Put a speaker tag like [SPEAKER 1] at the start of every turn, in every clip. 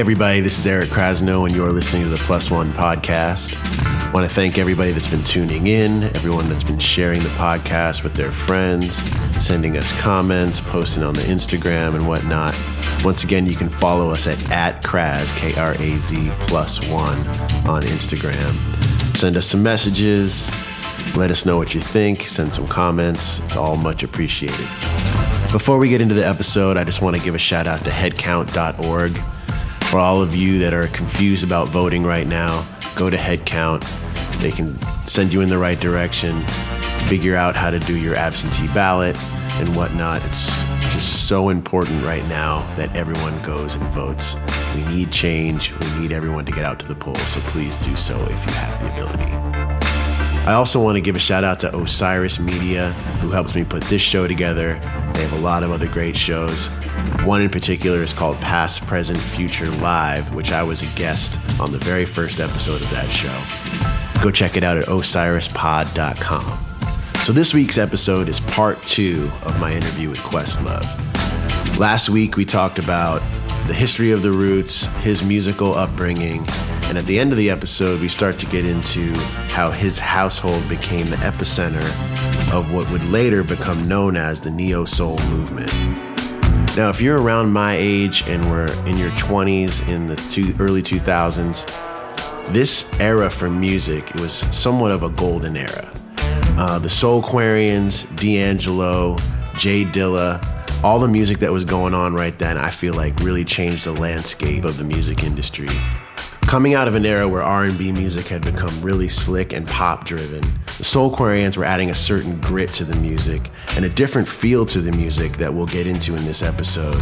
[SPEAKER 1] everybody, this is Eric Krasno, and you're listening to the Plus One podcast. I want to thank everybody that's been tuning in, everyone that's been sharing the podcast with their friends, sending us comments, posting on the Instagram and whatnot. Once again, you can follow us at, at Kraz, K R A Z plus one on Instagram. Send us some messages, let us know what you think, send some comments. It's all much appreciated. Before we get into the episode, I just want to give a shout out to headcount.org. For all of you that are confused about voting right now, go to Headcount. They can send you in the right direction, figure out how to do your absentee ballot and whatnot. It's just so important right now that everyone goes and votes. We need change. We need everyone to get out to the polls, so please do so if you have the ability. I also want to give a shout out to Osiris Media, who helps me put this show together. They have a lot of other great shows. One in particular is called Past, Present, Future Live, which I was a guest on the very first episode of that show. Go check it out at osirispod.com. So, this week's episode is part two of my interview with Questlove. Last week, we talked about the history of the Roots, his musical upbringing, and at the end of the episode, we start to get into how his household became the epicenter of what would later become known as the Neo Soul movement. Now, if you're around my age and were in your 20s in the two, early 2000s, this era for music it was somewhat of a golden era. Uh, the Soulquarians, D'Angelo, J Dilla, all the music that was going on right then, I feel like really changed the landscape of the music industry. Coming out of an era where R&B music had become really slick and pop driven, the Soul Soulquarians were adding a certain grit to the music and a different feel to the music that we'll get into in this episode.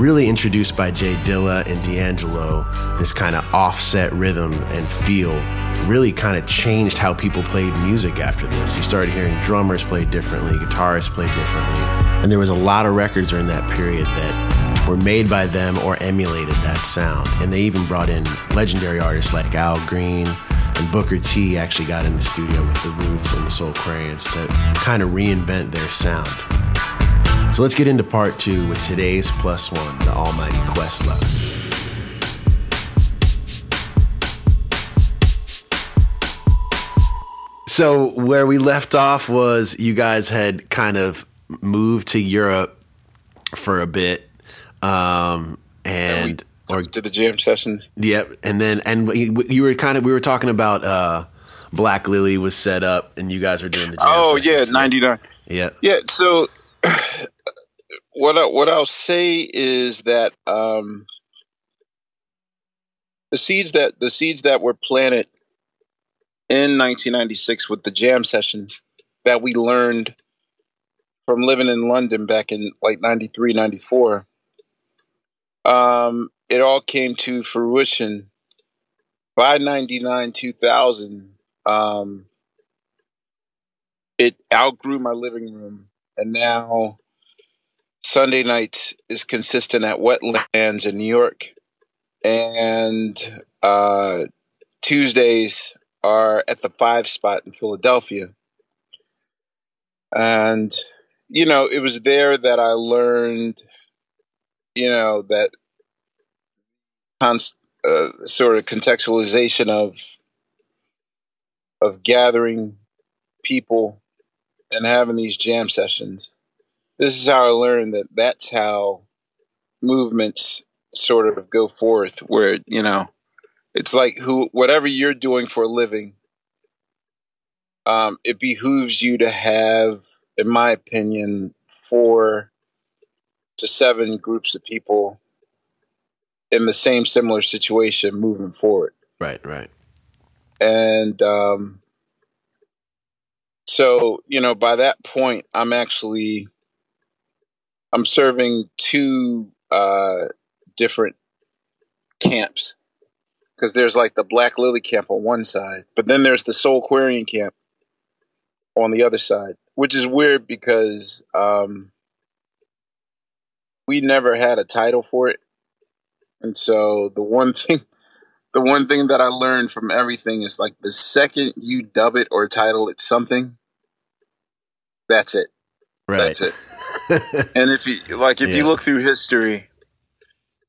[SPEAKER 1] Really introduced by J Dilla and D'Angelo, this kind of offset rhythm and feel really kind of changed how people played music after this. You started hearing drummers play differently, guitarists play differently, and there was a lot of records during that period that were made by them or emulated that sound. And they even brought in legendary artists like Al Green and Booker T actually got in the studio with the Roots and the Soul Soulquarians to kind of reinvent their sound. So let's get into part two with today's plus one, the almighty Questlove. So where we left off was you guys had kind of moved to Europe for a bit um, and,
[SPEAKER 2] or did the jam session.
[SPEAKER 1] Yep, and then and you were kind of we were talking about uh, Black Lily was set up, and you guys were doing the. Jam
[SPEAKER 2] oh yeah, ninety nine.
[SPEAKER 1] Yeah,
[SPEAKER 2] yeah. So what I, what I'll say is that um, the seeds that the seeds that were planted in 1996 with the jam sessions that we learned from living in London back in like 93, 94 um, it all came to fruition by 99 2000 um, it outgrew my living room and now sunday nights is consistent at wetlands in new york and uh, tuesdays are at the five spot in philadelphia. And you know it was there that i learned you know that uh, sort of contextualization of of gathering people and having these jam sessions. This is how I learned that that's how movements sort of go forth where you know it's like who whatever you're doing for a living um, it behooves you to have in my opinion four to seven groups of people in the same similar situation moving forward.
[SPEAKER 1] Right, right.
[SPEAKER 2] And um, so, you know, by that point, I'm actually I'm serving two uh, different camps because there's like the Black Lily camp on one side, but then there's the Soulquarian camp on the other side, which is weird because um, we never had a title for it. And so the one thing the one thing that I learned from everything is like the second you dub it or title it something, that's it. Right. That's it. and if you like if yeah. you look through history,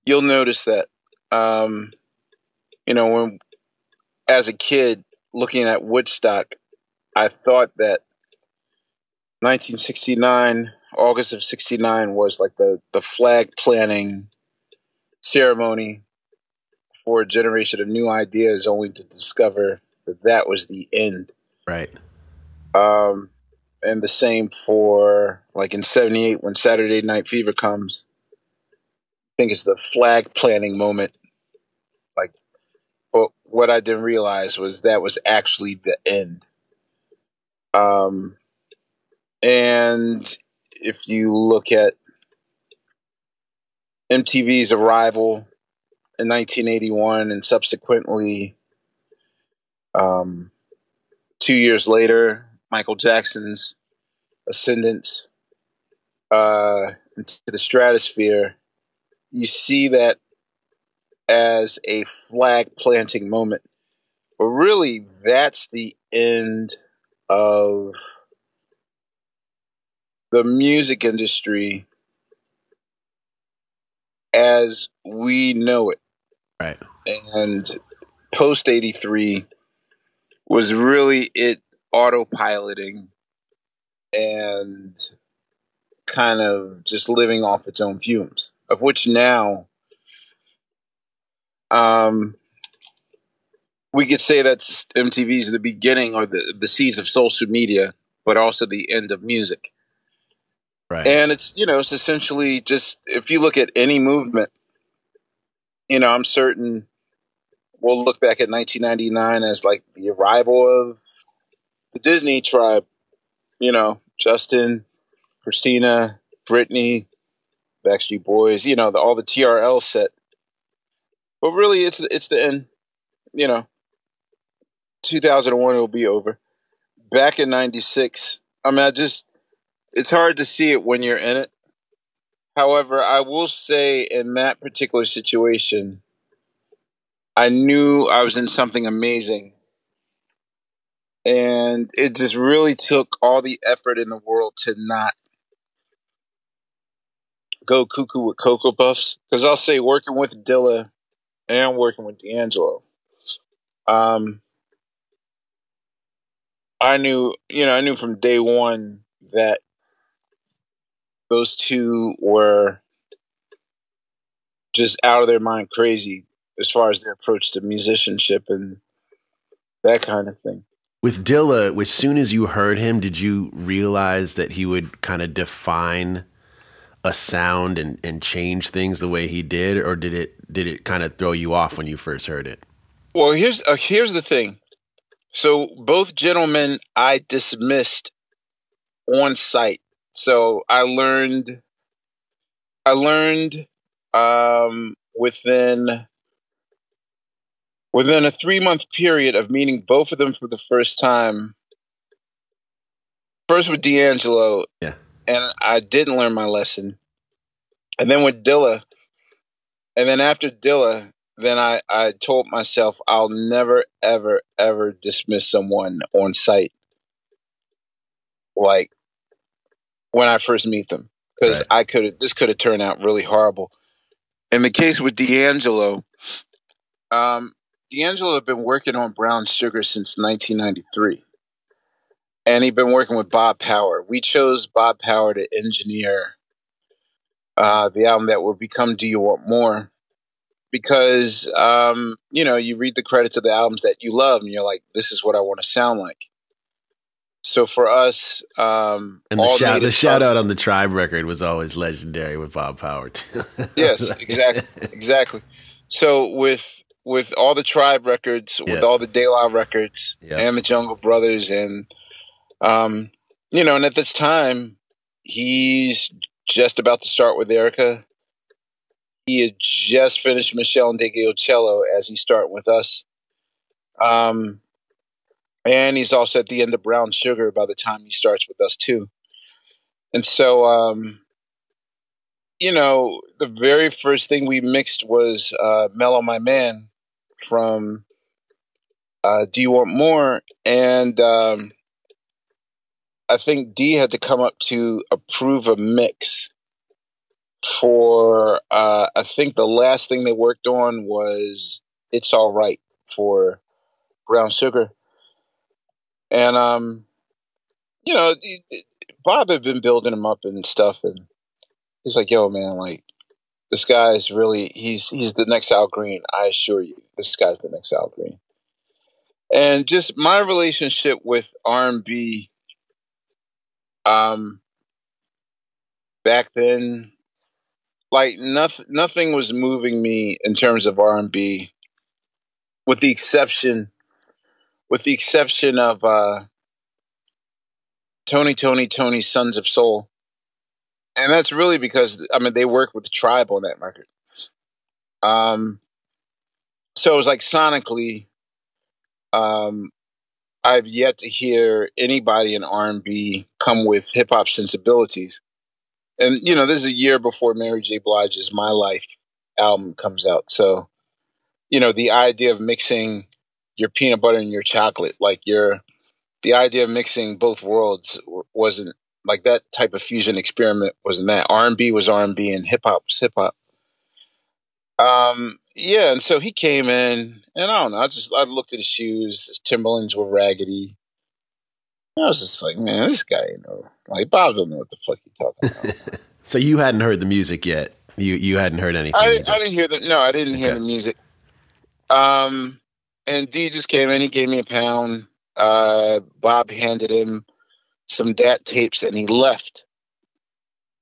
[SPEAKER 2] you'll notice that um, you know, when as a kid looking at Woodstock, I thought that 1969, August of 69 was like the, the flag planting ceremony for a generation of new ideas only to discover that that was the end.
[SPEAKER 1] Right.
[SPEAKER 2] Um, and the same for like in 78 when Saturday Night Fever comes. I think it's the flag planting moment. Like, but what I didn't realize was that was actually the end. Um, and if you look at MTV's arrival in 1981 and subsequently um, two years later, Michael Jackson's ascendance uh, into the stratosphere, you see that as a flag planting moment. But really, that's the end of the music industry as we know it.
[SPEAKER 1] Right.
[SPEAKER 2] And post 83 was really it autopiloting and kind of just living off its own fumes, of which now um, we could say that's MTV's the beginning or the, the seeds of social media, but also the end of music.
[SPEAKER 1] Right.
[SPEAKER 2] And it's, you know, it's essentially just if you look at any movement, you know, I'm certain we'll look back at 1999 as like the arrival of the Disney tribe, you know, Justin, Christina, Britney, Backstreet Boys, you know, the, all the TRL set. But really, it's it's the end. You know, 2001 will be over. Back in '96, I mean, I just it's hard to see it when you're in it. However, I will say in that particular situation, I knew I was in something amazing. And it just really took all the effort in the world to not go cuckoo with Cocoa Puffs. Because I'll say, working with Dilla and working with D'Angelo, um, I knew, you know, I knew from day one that those two were just out of their mind crazy as far as their approach to musicianship and that kind of thing.
[SPEAKER 1] With Dilla, as soon as you heard him, did you realize that he would kind of define a sound and, and change things the way he did, or did it did it kind of throw you off when you first heard it?
[SPEAKER 2] Well, here's uh, here's the thing. So both gentlemen I dismissed on sight. So I learned I learned um, within within a three month period of meeting both of them for the first time. First with D'Angelo,
[SPEAKER 1] Yeah.
[SPEAKER 2] and I didn't learn my lesson. And then with Dilla, and then after Dilla, then I, I told myself I'll never, ever, ever dismiss someone on sight. Like when I first meet them, because
[SPEAKER 1] Right.
[SPEAKER 2] I could this could have turned out really horrible. In the case with D'Angelo, um, D'Angelo had been working on Brown Sugar since 1993, and he'd been working with Bob Power. We chose Bob Power to engineer uh, the album that would become "Do You Want More," because um, you know you read the credits of the albums that you love, and you're like, "This is what I want to sound like." So for us, um,
[SPEAKER 1] And the
[SPEAKER 2] all
[SPEAKER 1] shout the shout out on the Tribe record was always legendary with Bob Power. too.
[SPEAKER 2] yes, exactly, exactly. So with with all the Tribe records, with
[SPEAKER 1] Yeah.
[SPEAKER 2] all the De La records,
[SPEAKER 1] Yeah.
[SPEAKER 2] and the Jungle Brothers, and um, you know, and at this time, he's just about to start with Erykah. He had just finished Michelle and Cello as he start with us. Um, and he's also at the end of Brown Sugar by the time he starts with us too. And so, um, you know, the very first thing we mixed was uh, "Mellow My Man" from uh, "Do You Want More," and um, I think D had to come up to approve a mix for uh, I think the last thing they worked on was "It's All Right" for Brown Sugar, and um, you know, Bob had been building him up and stuff, and he's like, "Yo, man, like this guy's really he's he's the next Al Green. I assure you, this guy's the next Al Green." And just my relationship with R and B, um, back then like nothing nothing was moving me in terms of R&B with the exception with the exception of uh Tony! Toni! Toné! Sons of Soul. And that's really because I mean they work with the Tribe on that record. Um so it was like sonically um I've yet to hear anybody in R&B come with hip hop sensibilities and you know, this is a year before Mary J. Blige's "My Life" album comes out. So, you know, the idea of mixing your peanut butter and your chocolate, like your, the idea of mixing both worlds wasn't like that type of fusion experiment wasn't that R and B was R and B and hip hop was hip hop. Um, yeah, and so he came in, and I don't know. I just I looked at his shoes. His Timberlands were raggedy. I was just like, man, this guy, you know, like Bob don't know what the fuck he talking about.
[SPEAKER 1] so you hadn't heard the music yet. You you hadn't heard anything.
[SPEAKER 2] I, I didn't hear the no, I didn't okay. hear the music. Um, and D just came in. He gave me a pound. Uh, Bob handed him some DAT tapes, and he left.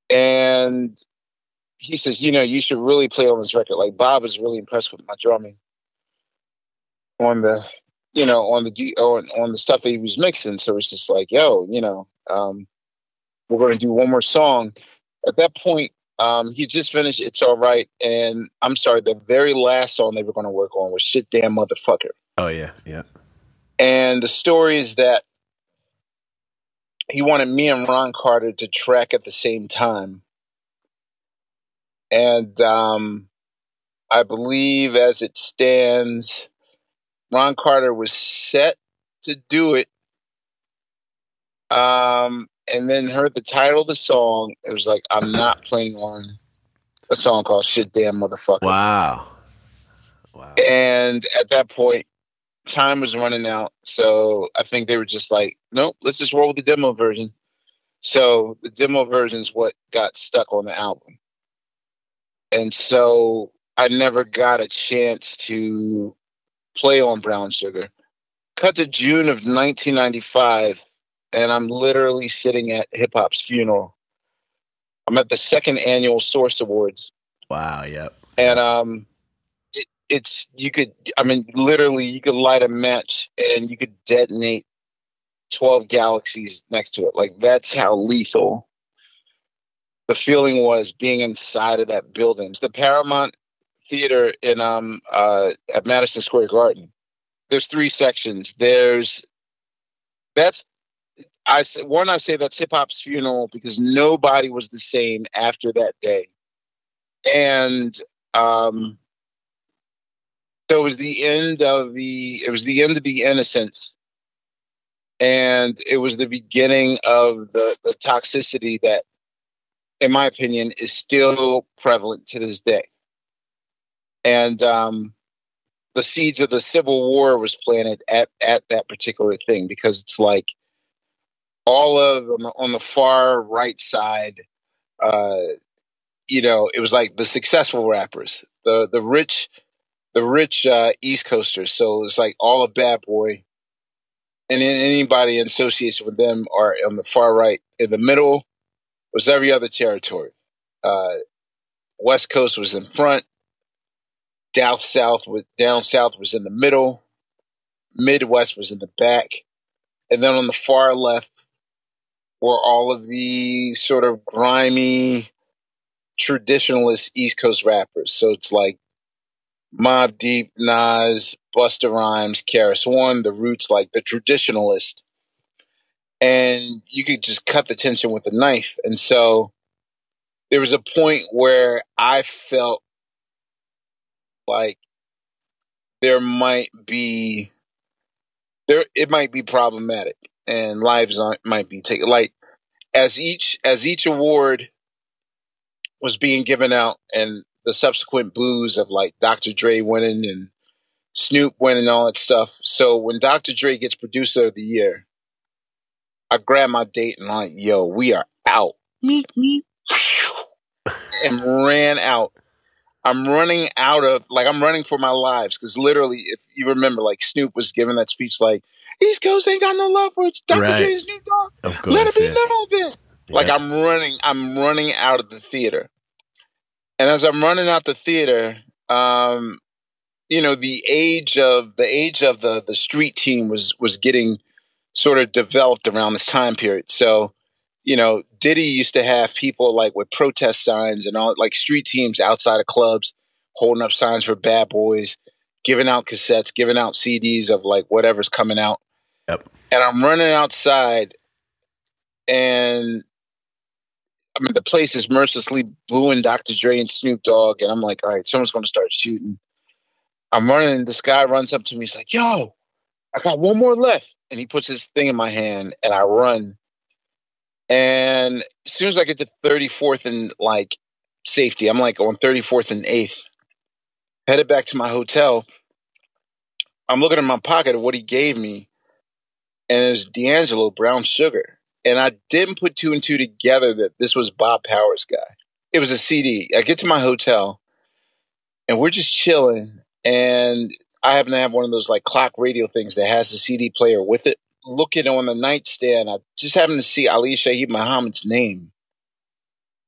[SPEAKER 2] And he says, you know, you should really play on this record. Like Bob is really impressed with my drumming on the you know, on the D on, on the stuff that he was mixing. So it's just like, yo, you know, um, we're going to do one more song. At that point, um, he just finished "It's All Right," and I'm sorry, the very last song they were going to work on was "Shit Damn Motherfucker."
[SPEAKER 1] Oh yeah, yeah.
[SPEAKER 2] And the story is that he wanted me and Ron Carter to track at the same time, and um, I believe, as it stands, Ron Carter was set to do it. Um, and then heard the title of the song. It was like, I'm not playing on a song called Shit Damn Motherfucker.
[SPEAKER 1] Wow.
[SPEAKER 2] Wow. And at that point, time was running out. So I think they were just like, nope, let's just roll with the demo version. So the demo version is what got stuck on the album. And so I never got a chance to play on brown sugar. Cut to June of 1995, and I'm literally sitting at hip hop's funeral. I'm at the second annual Source Awards.
[SPEAKER 1] Wow. Yep.
[SPEAKER 2] And um, it's you could. I mean, literally, you could light a match and you could detonate 12 galaxies next to it. Like that's how lethal the feeling was being inside of that building. It's the Paramount theater in um uh at Madison Square Garden. There's three sections. There's that's I one I say that's hip hop's funeral because nobody was the same after that day. And um so it was the end of the it was the end of the innocence. And it was the beginning of the the toxicity that in my opinion is still prevalent to this day. And um, the seeds of the Civil War was planted at at that particular thing because it's like all of on the, on the far right side, uh, you know, it was like the successful rappers, the the rich, the rich uh, East Coasters. So it's like all a bad boy, and then anybody in association with them are on the far right. In the middle was every other territory. Uh, West Coast was in front down south was down south was in the middle, Midwest was in the back, and then on the far left were all of the sort of grimy traditionalist East Coast rappers. So it's like Mobb Deep, Nas, Busta Rhymes, KRS One, the Roots, like the traditionalist. And you could just cut the tension with a knife. And so there was a point where I felt like there might be there it might be problematic and lives might be taken like as each as each award was being given out and the subsequent boos of like Dr. Dre winning and Snoop winning and all that stuff. So when Dr. Dre gets producer of the year, I grab my date and like, yo, we are out. Meet me. and ran out. I'm running out of like I'm running for my lives because literally, if you remember, like Snoop was giving that speech, like East Coast ain't got no love for its Dr. Right. Dre's new dog. Let it be yeah. known, then. Like I'm running, I'm running out of the theater, and as I'm running out the theater, um, you know, the age of the age of the the street team was was getting sort of developed around this time period. So, you know, Diddy used to have people like with protest signs and all like street teams outside of clubs holding up signs for bad boys, giving out cassettes, giving out CDs of like whatever's coming out. Yep. And I'm running outside and I mean the place is mercilessly booing Dr. Dre and Snoop Dogg and I'm like, all right, someone's gonna start shooting. I'm running and this guy runs up to me, he's like, yo, I got one more left. And he puts his thing in my hand and I run. And as soon as I get to 34th and like safety, I'm like on 34th and 8th. Headed back to my hotel. I'm looking in my pocket of what he gave me. And it was D'Angelo Brown Sugar. And I didn't put two and two together that this was Bob Powers' guy. It was a CD. I get to my hotel and we're just chilling. And I happen to have one of those like clock radio things that has the CD player with it. Looking on the nightstand, I just happened to see Ali Shaheed Muhammad's name.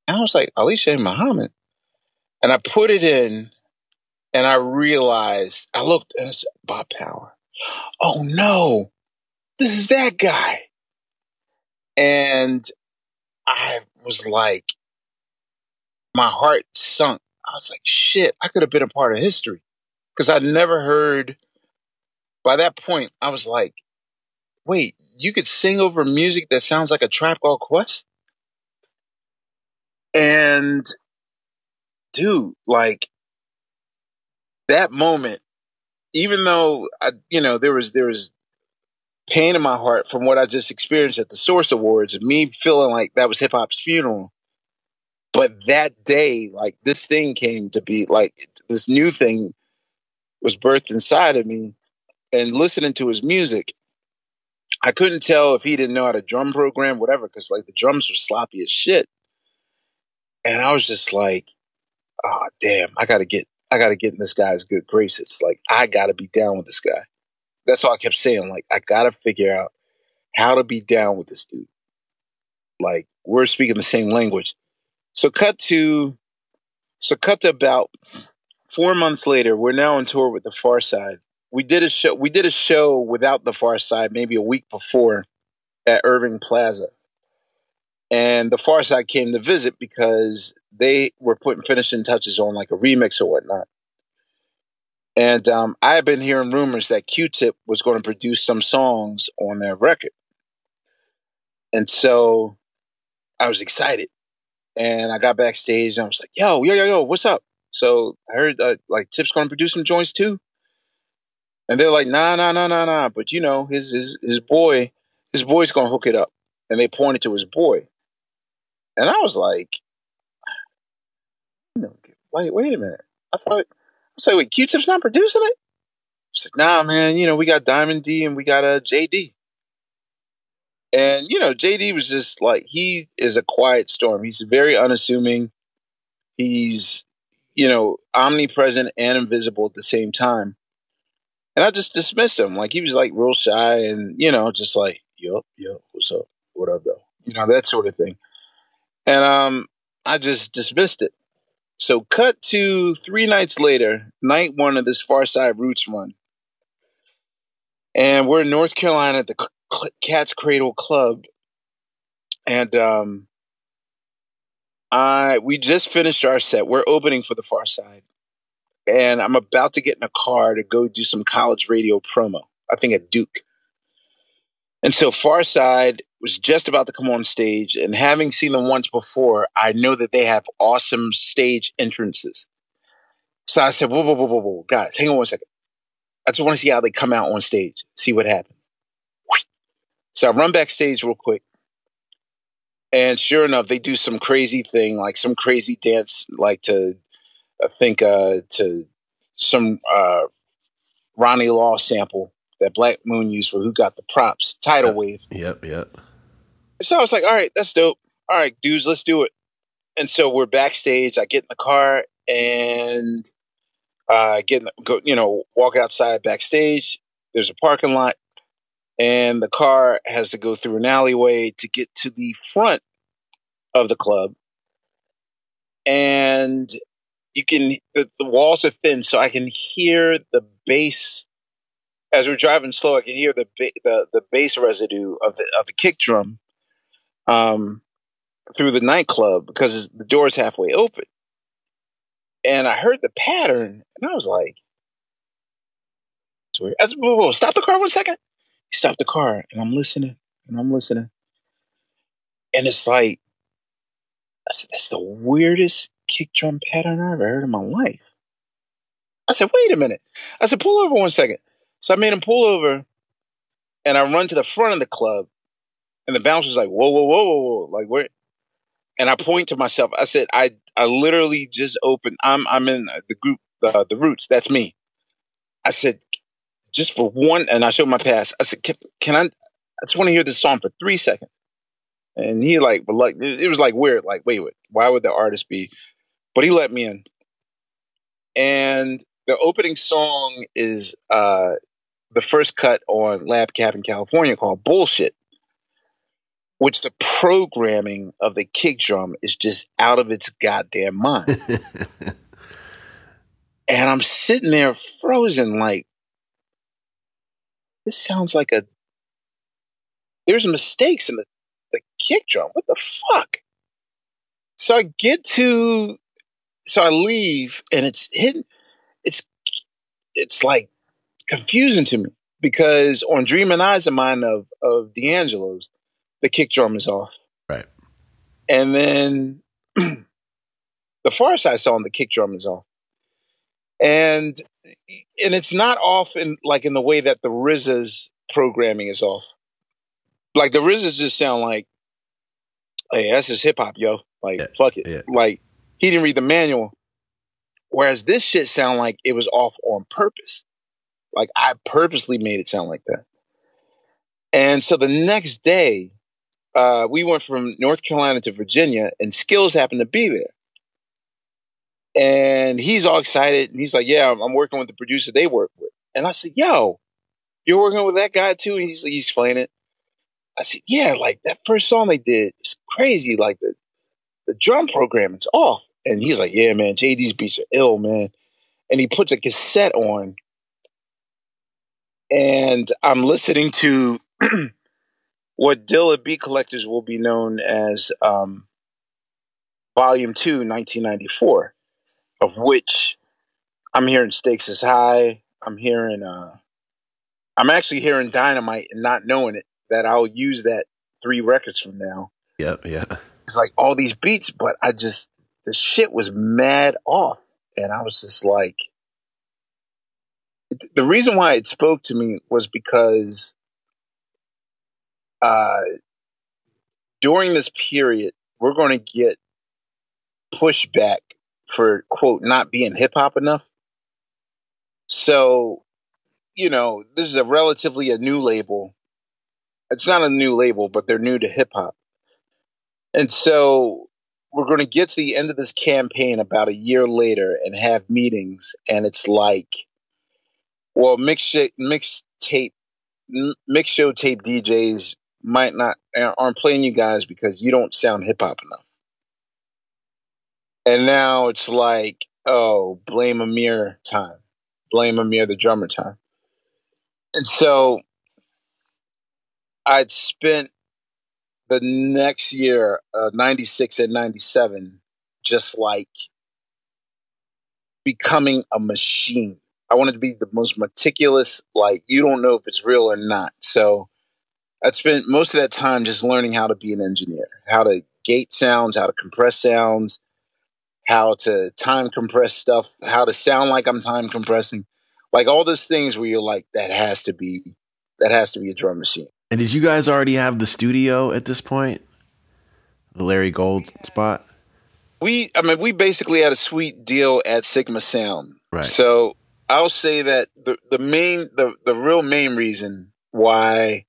[SPEAKER 2] And I was like, Ali Shaheed Muhammad. And I put it in and I realized, I looked and it's Bob Power. Oh no, this is that guy. And I was like, my heart sunk. I was like, shit, I could have been a part of history because I'd never heard. By that point, I was like, "Wait, you could sing over music that sounds like a Tribe Called Quest?" And dude, like that moment, even though I, you know, there was there was pain in my heart from what I just experienced at the Source Awards, and me feeling like that was hip hop's funeral. But that day, like this thing came to be like this new thing was birthed inside of me and listening to his music, I couldn't tell if he didn't know how to drum program, whatever, because like the drums were sloppy as shit. And I was just like, oh damn, I gotta get I gotta get in this guy's good graces. Like I gotta be down with this guy. That's all I kept saying. Like, I gotta figure out how to be down with this dude. Like, we're speaking the same language. So cut to so cut to about four months later, we're now on tour with the Pharcyde. We did a show. We did a show without the Pharcyde maybe a week before at Irving Plaza, and the Pharcyde came to visit because they were putting finishing touches on like a remix or whatnot. And um, I had been hearing rumors that Q-Tip was going to produce some songs on their record, and so I was excited. And I got backstage and I was like, "Yo, yo, yo, yo, what's up?" So I heard uh, like Tip's going to produce some joints too. And they're like, nah, nah, nah, nah, nah. But you know, his his his boy, his boy's gonna hook it up. And they pointed to his boy. And I was like, wait, wait a minute. I thought say, wait, Q Tip's not producing it? She's nah, man, you know, we got Diamond D and we got a uh, JD. And, you know, JD was just like, he is a quiet storm. He's very unassuming. He's you know, omnipresent and invisible at the same time. And I just dismissed him. Like he was like real shy and, you know, just like, yo, yo, what's up? What up, though? You know, that sort of thing. And um, I just dismissed it. So cut to three nights later, night one of this Pharcyde Roots run. And we're in North Carolina at the Cat's Cradle Club. And um, I we just finished our set. We're opening for the Pharcyde, and I'm about to get in a car to go do some college radio promo. I think at Duke. And so Pharcyde was just about to come on stage, and having seen them once before, I know that they have awesome stage entrances. So I said, "Whoa, whoa, whoa, whoa, whoa, guys, hang on one second. I just want to see how they come out on stage, see what happens." So I run backstage real quick, And sure enough, they do some crazy thing, like some crazy dance, like to I think uh, to some uh, Ronnie Laws sample that Black Moon used for "Who Got the Props" tidal wave.
[SPEAKER 1] Yep, yep.
[SPEAKER 2] So I was like, "All right, that's dope. All right, dudes, let's do it." And so we're backstage. I get in the car and uh, get in the, go, you know, walk outside backstage. There's a parking lot, and the car has to go through an alleyway to get to the front of the club. And you can the, the walls are thin, so I can hear the bass as we're driving slow. I can hear the the the bass residue of the of the kick drum um, through the nightclub because the door's halfway open. And I heard the pattern, and I was like, "It's weird." I said, whoa, whoa, stop the car one second. He stopped the car, and I'm listening, and I'm listening, and it's like, I said, "That's the weirdest kick drum pattern I ever heard in my life." I said, "Wait a minute." I said, "Pull over one second. So I made him pull over, and I run to the front of the club, and the bouncer's like, "Whoa, whoa, whoa, whoa, whoa!" Like where? And I point to myself. I said, "I, I literally just opened. I'm, I'm in the group, uh, the Roots. That's me." I said, "Just for one," and I showed my pass. I said, "Can, can I? I just want to hear this song for three seconds." And he like, but like, it was like weird. Like, wait, wait, why would the artist be? But he let me in. And the opening song is uh, the first cut on Labcabincalifornia called Bullshit, which the programming of the kick drum is just out of its goddamn mind. and I'm sitting there frozen, like, this sounds like a. There's mistakes in the, the kick drum. What the fuck? So I get to. So I leave, and it's hidden. It's it's like confusing to me because on Dream and Eyes of Mine of, of D'Angelo's, the kick drum is off.
[SPEAKER 1] Right.
[SPEAKER 2] And then the Pharcyde song, the kick drum is off. And and it's not off in like in the way that the RZA's programming is off. Like the RZA's just sound like, hey, that's just hip hop, yo. Like, yeah, fuck it. Yeah. Like he didn't read the manual. Whereas this shit sound like it was off on purpose. Like I purposely made it sound like that. And so the next day, uh, we went from North Carolina to Virginia, and Skillz happened to be there. And he's all excited, and he's like, "Yeah, I'm, I'm working with the producer they work with." And I said, "Yo, you're working with that guy too?" And he's he's explaining it. I said, "Yeah, like that first song they did is crazy. Like the the drum programming's off." And he's like, "Yeah, man, JD's beats are ill, man." And he puts a cassette on and I'm listening to what Dilla Beat Collectors will be known as um, Volume 2, 1994, of which I'm hearing Stakes is High. I'm hearing, uh, I'm actually hearing Dynamite and not knowing it, that I'll use that three records from now.
[SPEAKER 1] Yep, yeah.
[SPEAKER 2] It's like all these beats, but I just, the shit was mad off. And I was just like, the reason why it spoke to me was because uh, during this period, we're going to get pushback for quote not being hip hop enough. So, you know, this is a relatively a new label. It's not a new label, but they're new to hip hop. And so we're going to get to the end of this campaign about a year later and have meetings and it's like well, mix mix tape, mix show tape DJs might not aren't playing you guys because you don't sound hip hop enough. And now it's like, oh, blame Ahmir time, blame Ahmir the drummer time. And so I'd spent the next year, uh, 96 and 97, just like becoming a machine. I wanted to be the most meticulous, like you don't know if it's real or not. So I spent most of that time just learning how to be an engineer, how to gate sounds, how to compress sounds, how to time compress stuff, how to sound like I'm time compressing. Like all those things where you're like, that has to be that has to be a drum machine.
[SPEAKER 1] And did you guys already have the studio at this point? the Larry Gold spot?
[SPEAKER 2] We, I mean, we basically had a sweet deal at Sigma Sound.
[SPEAKER 1] Right.
[SPEAKER 2] So I'll say that the the main, the the real main reason why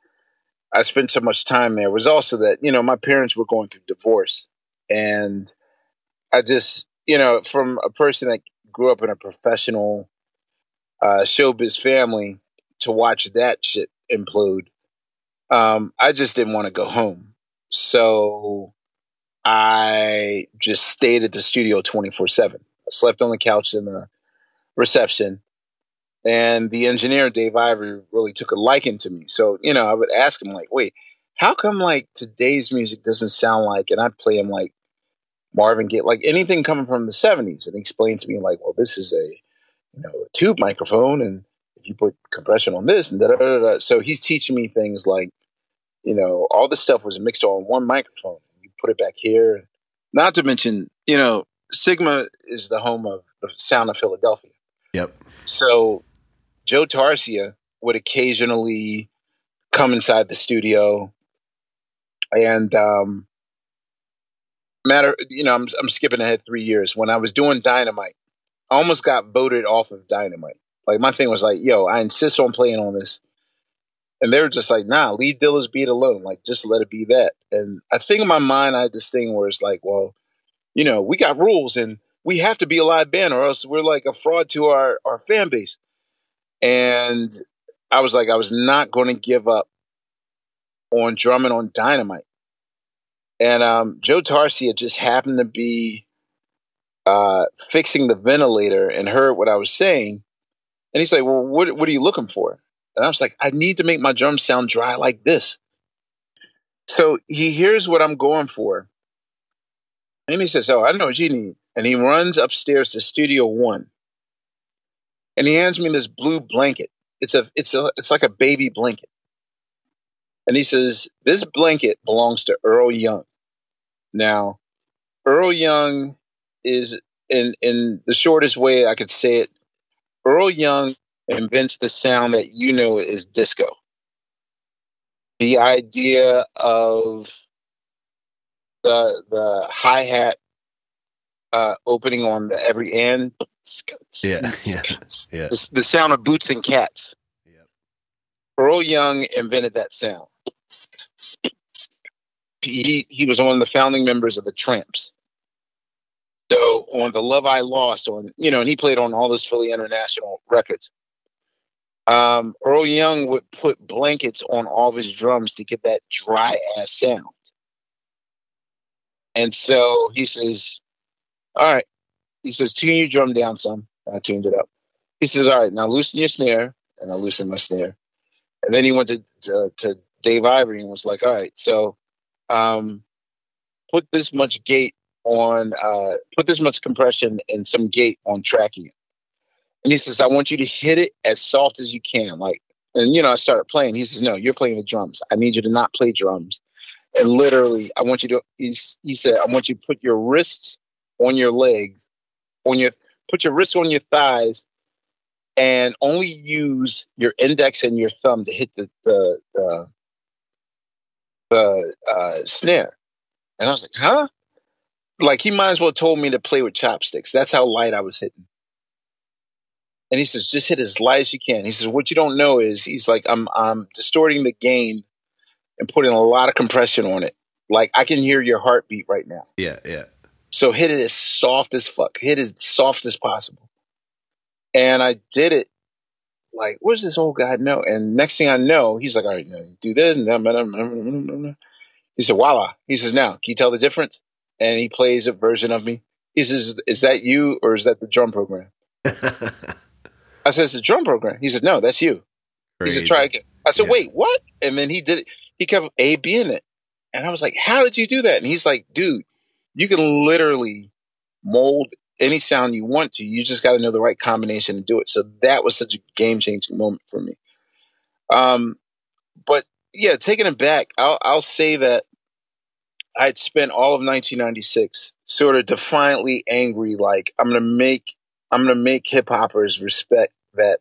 [SPEAKER 2] I spent so much time there was also that you know my parents were going through divorce, and I just you know from a person that grew up in a professional uh, showbiz family to watch that shit implode, um, I just didn't want to go home. So I just stayed at the studio 24 7. I slept on the couch in the reception. And the engineer, Dave Ivory, really took a liking to me. So, you know, I would ask him, like, wait, how come, like, today's music doesn't sound like, and I'd play him, like, Marvin Gaye, like anything coming from the 70s. And he explained to me, like, well, this is a, you know, a tube microphone. And if you put compression on this and da da da da. So he's teaching me things like, you know, all this stuff was mixed on one microphone. You put it back here. Not to mention, you know, Sigma is the home of the sound of Philadelphia.
[SPEAKER 1] Yep.
[SPEAKER 2] So Joe Tarsia would occasionally come inside the studio and um matter you know I'm I'm skipping ahead 3 years. When I was doing Dynamite I almost got voted off of Dynamite. Like my thing was like yo I insist on playing on this. And they were just like nah leave Dilla's beat alone. Like just let it be that. And I think in my mind I had this thing where it's like well you know we got rules and we have to be a live band or else we're like a fraud to our our fan base and I was like, I was not going to give up on drumming on Dynamite. And um, Joe Tarsia just happened to be uh, fixing the ventilator and heard what I was saying. And he's like, Well, what, what are you looking for? And I was like, I need to make my drums sound dry like this. So he hears what I'm going for. And he says, Oh, I know what you need. And he runs upstairs to Studio One and he hands me this blue blanket. It's a it's a it's like a baby blanket. And he says, This blanket belongs to Earl Young. Now, Earl Young is in in the shortest way I could say it, Earl Young invents the sound that you know is disco. The idea of the the hi hat uh, opening on the every end.
[SPEAKER 1] Yeah, yeah, yeah.
[SPEAKER 2] The, the sound of boots and cats.
[SPEAKER 1] Yep.
[SPEAKER 2] Earl Young invented that sound. He he was one of the founding members of the Tramps. So on the Love I Lost, on you know, and he played on all those Philly International records. Um, Earl Young would put blankets on all of his drums to get that dry ass sound. And so he says, All right. He says, Tune your drum down some. I tuned it up. He says, All right, now loosen your snare. And I loosened my snare. And then he went to, to, to Dave Ivory and was like, All right, so um, put this much gate on, uh, put this much compression and some gate on tracking it. And he says, I want you to hit it as soft as you can. Like, and you know, I started playing. He says, No, you're playing the drums. I need you to not play drums. And literally, I want you to, he's, he said, I want you to put your wrists on your legs, on your, put your wrists on your thighs, and only use your index and your thumb to hit the, the, the, the uh, snare. And I was like, huh? Like, he might as well told me to play with chopsticks. That's how light I was hitting. And he says, just hit as light as you can. He says, what you don't know is he's like, I'm I'm distorting the gain and putting a lot of compression on it. Like I can hear your heartbeat right now.
[SPEAKER 1] Yeah, yeah.
[SPEAKER 2] So hit it as soft as fuck. Hit it as soft as possible. And I did it. Like, what does this old guy know? And next thing I know, he's like, all right, now do this. And He said, voila. He says, now, can you tell the difference? And he plays a version of me. He says, is that you or is that the drum program? I said, it's a drum program. He said, no, that's you. He said, try again. I said,
[SPEAKER 1] Yeah.
[SPEAKER 2] wait, what? And then he did it. He kept A, B in it. And I was like, how did you do that? And he's like, dude, you can literally mold any sound you want to. You just got to know the right combination to do it. So that was such a game changing moment for me. Um, but yeah, taking it back, I'll, I'll say that I had spent all of 1996 sort of defiantly angry, like I'm gonna make I'm gonna make hip hoppers respect that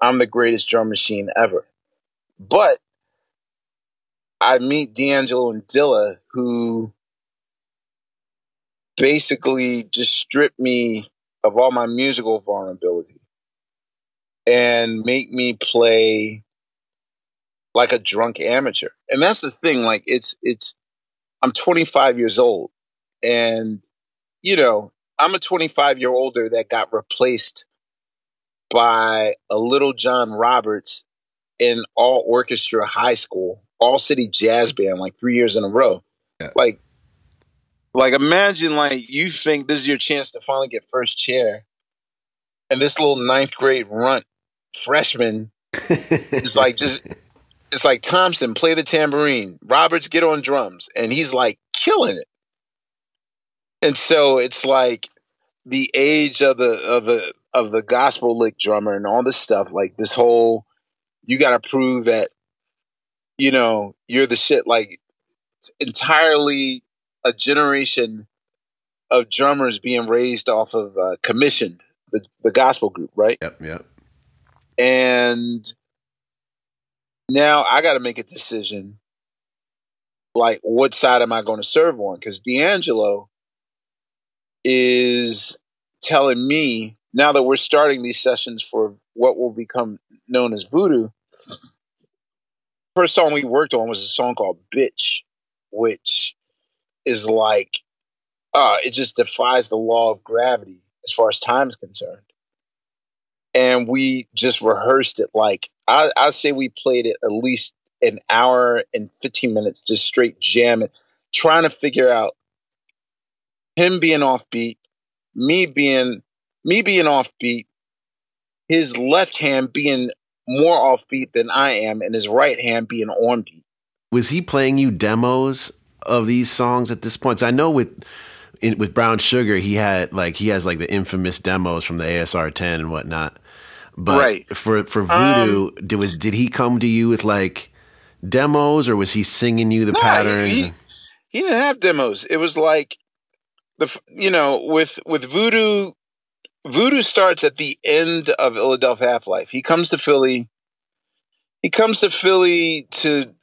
[SPEAKER 2] I'm the greatest drum machine ever. But I meet D'Angelo and Dilla, who basically just stripped me of all my musical vulnerability and make me play like a drunk amateur. And that's the thing like it's it's I'm 25 years old and you know, I'm a 25 year older that got replaced by a little John Roberts in all orchestra high school, all city jazz band, like three years in a row. Yeah. Like, like imagine like you think this is your chance to finally get first chair, and this little ninth grade runt freshman is like just it's like Thompson play the tambourine, Roberts get on drums, and he's like killing it. And so it's like the age of the of the of the gospel lick drummer and all this stuff, like this whole you got to prove that you know you're the shit. Like it's entirely a generation of drummers being raised off of uh, commissioned the the gospel group, right?
[SPEAKER 1] Yep, yep.
[SPEAKER 2] And now I got to make a decision. Like, what side am I going to serve on? Because D'Angelo is telling me now that we're starting these sessions for what will become known as voodoo. First song we worked on was a song called "Bitch," which is like, uh, it just defies the law of gravity as far as time is concerned. And we just rehearsed it like I, I say we played it at least an hour and 15 minutes, just straight jamming, trying to figure out him being offbeat, me being me being offbeat, his left hand being more offbeat than I am, and his right hand being on beat.
[SPEAKER 1] Was he playing you demos of these songs at this point? So I know with in, with Brown Sugar, he had like he has like the infamous demos from the ASR ten and whatnot. But right. for for Voodoo, um, did was did he come to you with like demos, or was he singing you the no, patterns?
[SPEAKER 2] He, he didn't have demos. It was like the you know with with Voodoo. Voodoo starts at the end of Illadelph Halflife. He comes to Philly. He comes to Philly to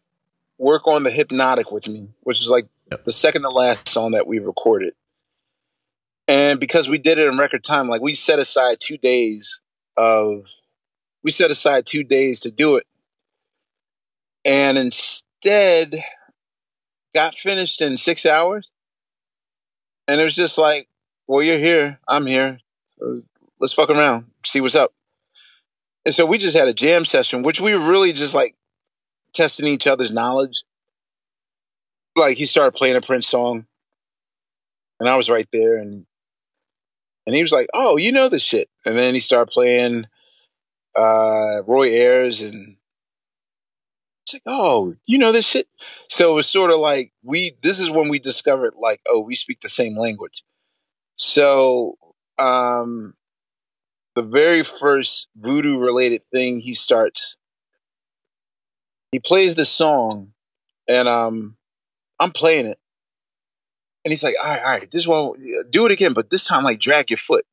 [SPEAKER 2] work on the Hypnotic with me, which is like yep. the second to last song that we recorded. And because we did it in record time, like we set aside two days of, we set aside two days to do it. And instead, got finished in six hours. And it was just like, well, you're here. I'm here. let's fuck around, see what's up. And so we just had a jam session, which we really just like testing each other's knowledge. Like he started playing a Prince song, and I was right there, and and he was like, "Oh, you know this shit." And then he started playing uh, Roy Ayers, and it's like, "Oh, you know this shit." So it was sort of like we. This is when we discovered, like, oh, we speak the same language. So, um, the very first voodoo related thing he starts he plays this song, and um, I'm playing it, and he's like, "All right, all right, this one, do it again, but this time, like, drag your foot."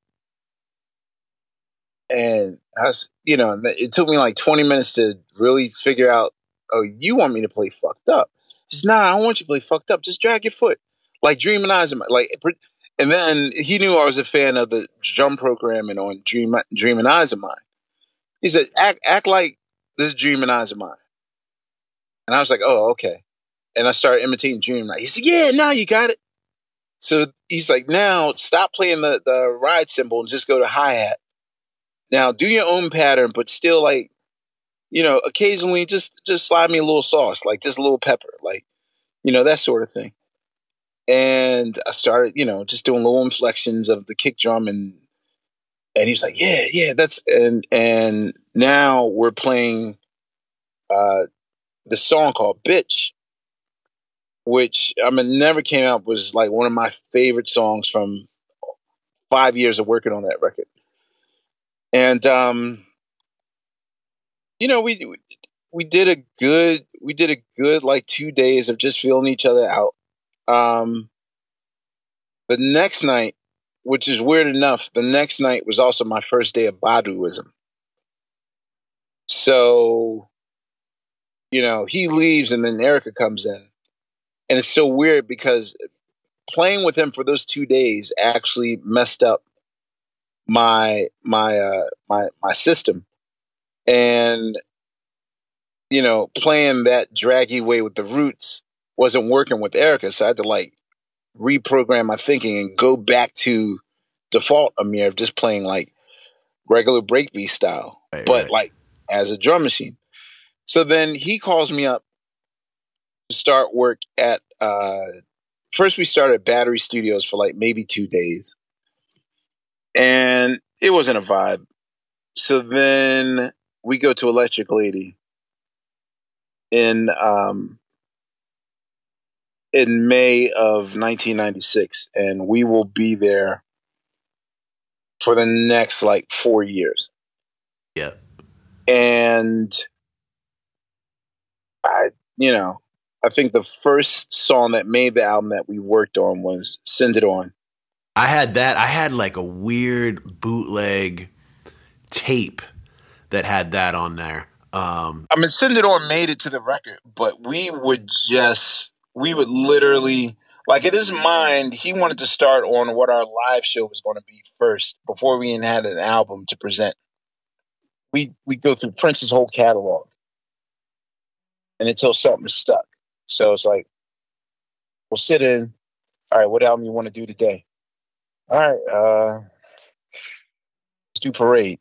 [SPEAKER 2] And I was, you know, it took me like 20 minutes to really figure out. Oh, you want me to play fucked up? He says, Nah, I don't want you to play fucked up. Just drag your foot, like Dream and Eyes, like. And then he knew I was a fan of the drum programming on Dream Dreaming Eyes of Mine. He said, "Act act like this is Dreaming Eyes of Mine." And I was like, oh, okay. And I started imitating Dream He said, yeah, now you got it. So he's like, now stop playing the, the ride cymbal and just go to hi hat. Now do your own pattern, but still like, you know, occasionally just just slide me a little sauce, like just a little pepper, like, you know, that sort of thing. And I started, you know, just doing little inflections of the kick drum and and he's like, Yeah, yeah, that's and and now we're playing uh the song called Bitch, which I mean never came out was like one of my favorite songs from five years of working on that record. And um you know, we we did a good we did a good like two days of just feeling each other out. Um the next night, which is weird enough, the next night was also my first day of Baduism. So you know, he leaves and then Erykah comes in. And it's so weird because playing with him for those two days actually messed up my my uh my my system and you know playing that draggy way with the roots wasn't working with Erykah so i had to like reprogram my thinking and go back to default Ahmir of just playing like regular breakbeat style
[SPEAKER 1] Right,
[SPEAKER 2] but
[SPEAKER 1] right.
[SPEAKER 2] like as a drum machine so then he calls me up to start work at uh first we started at battery studios for like maybe two days. And it wasn't a vibe. So then we go to electric lady in um in may of 1996 and we will be there for the next like four years.
[SPEAKER 1] Yeah.
[SPEAKER 2] and I, you know, I think the first song that made the album that we worked on was "Send It On."
[SPEAKER 1] I had that. I had like a weird bootleg tape that had that on there. Um,
[SPEAKER 2] I mean, "Send It On" made it to the record, but we would just, we would literally, like in his mind, he wanted to start on what our live show was going to be first before we even had an album to present. We we go through Prince's whole catalog, and until something stuck. So it's like, we'll sit in. All right, what album you want to do today? All right, uh, let's do Parade.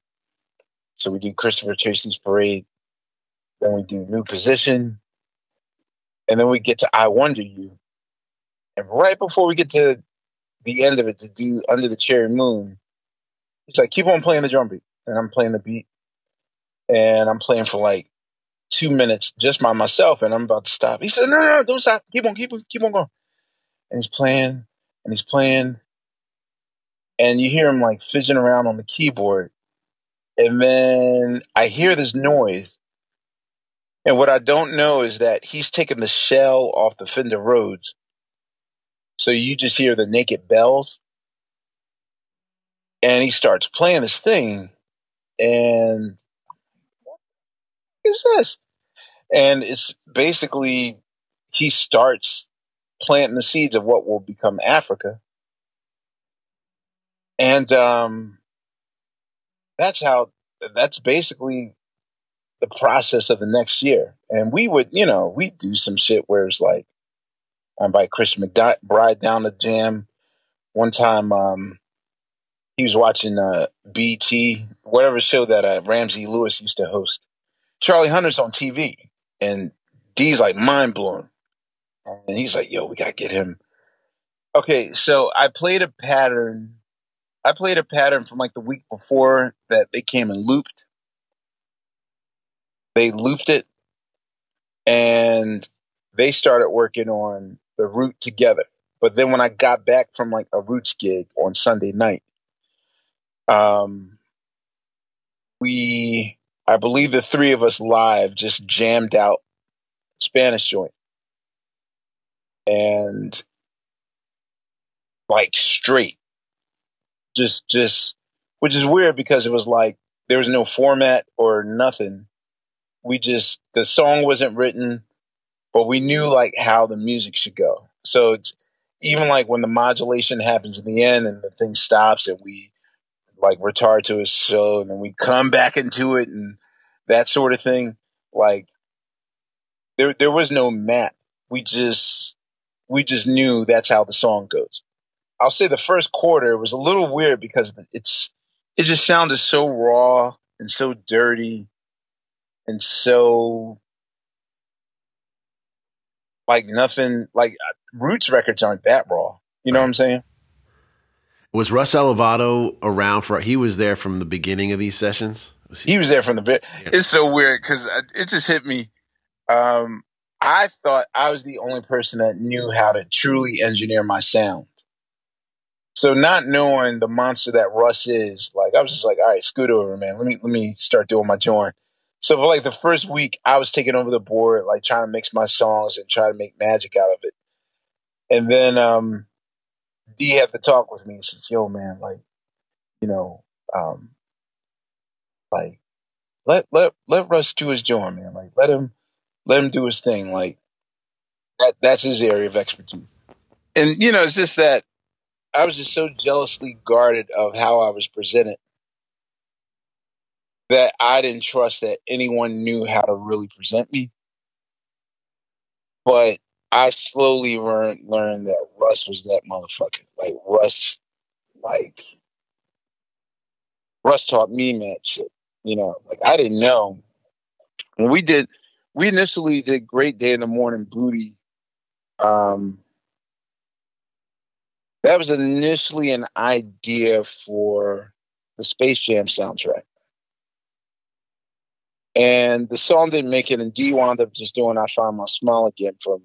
[SPEAKER 2] So we do Christopher Tracy's Parade. Then we do New Position. And then we get to I Wonder You. And right before we get to the end of it to do Under the Cherry Moon, he's like, keep on playing the drum beat. And I'm playing the beat. And I'm playing for like two minutes just by myself. And I'm about to stop. He said, no, no, no, don't stop. Keep on, keep on, keep on going. And he's playing and he's playing. And you hear him like fidgeting around on the keyboard. And then I hear this noise. And what I don't know is that he's taking the shell off the Fender Rhodes. So you just hear the naked bells. And he starts playing this thing. And is this? And it's basically he starts planting the seeds of what will become Africa. And um, that's how that's basically the process of the next year. And we would, you know, we do some shit where it's like, I invite Chris McBride down to jam. One time, um, he was watching uh, BT, whatever show that uh, Ramsey Lewis used to host. Charlie Hunter's on TV, and D's like mind blown. And he's like, yo, we got to get him. Okay, so I played a pattern. I played a pattern from like the week before that they came and looped they looped it and they started working on the root together. But then when I got back from like a roots gig on Sunday night, um, we, I believe the three of us live just jammed out Spanish joint. And like straight, just, just, which is weird because it was like there was no format or nothing. We just the song wasn't written, but we knew like how the music should go. So it's even like when the modulation happens in the end and the thing stops and we like retard to a show and then we come back into it and that sort of thing. Like there there was no map. We just we just knew that's how the song goes. I'll say the first quarter was a little weird because it's it just sounded so raw and so dirty and so like nothing like roots records aren't that raw you know what i'm saying
[SPEAKER 1] was russ elevado around for he was there from the beginning of these sessions?
[SPEAKER 2] Was he, he, was there from the bit. Yes. it's so weird because it just hit me. Um i thought i was the only person that knew how to truly engineer my sound. So not knowing the monster that russ is like i was just like all right scoot over man. Let me let me start doing my joint. So for like the first week, I was taking over the board, like trying to mix my songs and try to make magic out of it. And then um, D had to talk with me. He says, "Yo, man, like, you know, um, like, let let let Russ do his joint, man. Like, let him let him do his thing. Like, that that's his area of expertise." and you know, it's just that I was just so jealously guarded of how I was presented that I didn't trust that anyone knew how to really present me. But I slowly learned learned that Russ was that motherfucker. Like Russ, like Russ taught me that shit. You know, like I didn't know when we did. We initially did Great Day in the Morning Booty. Um, that was initially an idea for the Space Jam soundtrack. And the song didn't make it, and D wound up just doing "I Found My Smile Again" from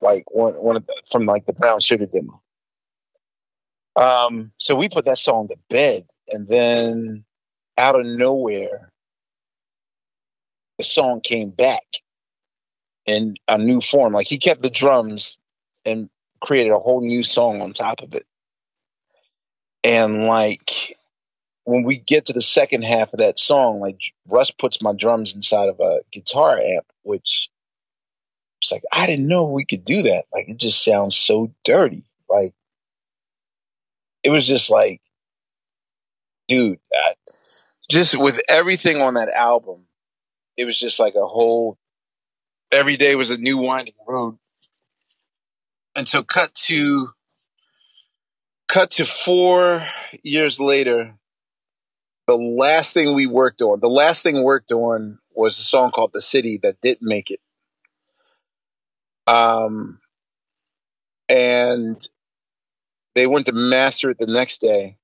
[SPEAKER 2] like one one of the, from like the Brown Sugar demo. Um, so we put that song to bed, and then out of nowhere, the song came back in a new form. Like he kept the drums and created a whole new song on top of it. And like when we get to the second half of that song, like Russ puts my drums inside of a guitar amp, which it's like I didn't know we could do that. Like it just sounds so dirty. Like it was just like, dude, I, just with everything on that album, it was just like a whole. Every day was a new winding road and so cut to cut to four years later the last thing we worked on the last thing worked on was a song called the city that didn't make it um and they went to master it the next day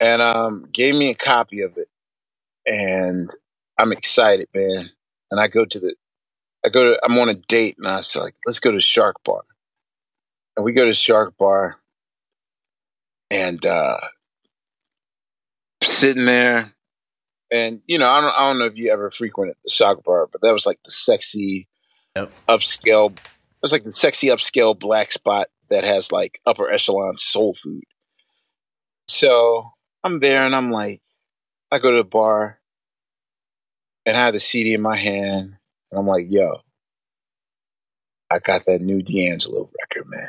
[SPEAKER 2] and um gave me a copy of it. And i'm excited man. And i go to the I go to, I'm on a date and I was like, let's go to Shark Bar. And we go to Shark Bar and, uh, sitting there. And, you know, I don't, I don't know if you ever frequented the Shark Bar, but that was like the sexy yep. upscale, it was like the sexy upscale black spot that has like upper echelon soul food. So I'm there and I'm like, I go to the bar and I have the CD in my hand and I'm like, yo, I got that new D'Angelo record, man.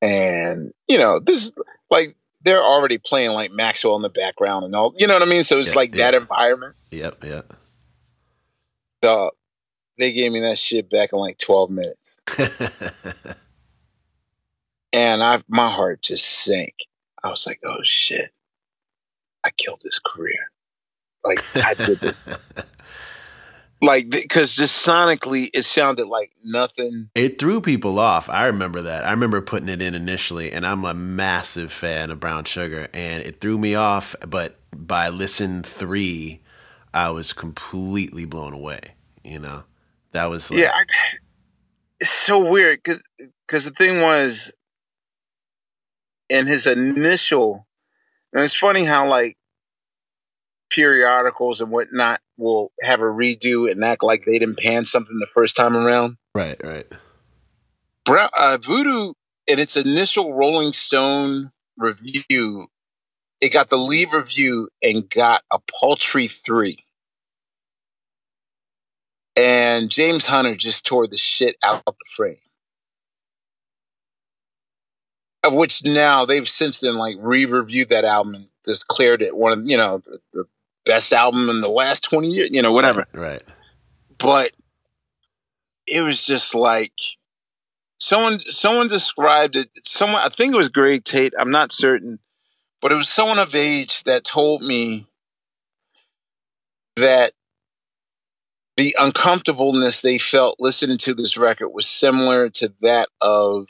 [SPEAKER 2] And, you know, this like they're already playing like Maxwell in the background and all you know what I mean? So it's yep, like yep. that environment.
[SPEAKER 1] Yep, yep.
[SPEAKER 2] So they gave me that shit back in like 12 minutes. and I my heart just sank. I was like, oh shit. I killed this career. Like I did this. like because just sonically it sounded like nothing
[SPEAKER 1] it threw people off i remember that i remember putting it in initially and i'm a massive fan of brown sugar and it threw me off but by listen three i was completely blown away you know that was
[SPEAKER 2] like, yeah I, it's so weird because the thing was in his initial and it's funny how like periodicals and whatnot will have a redo and act like they didn't pan something the first time around.
[SPEAKER 1] Right, right.
[SPEAKER 2] Brown, uh, Voodoo, in its initial Rolling Stone review, it got the lead review and got a paltry three. And James Hunter just tore the shit out of the frame. Of which now they've since then like re-reviewed that album and just cleared it one of you know the, the best album in the last 20 years, you know, whatever.
[SPEAKER 1] Right.
[SPEAKER 2] But it was just like someone someone described it someone I think it was Greg Tate, I'm not certain, but it was someone of age that told me that the uncomfortableness they felt listening to this record was similar to that of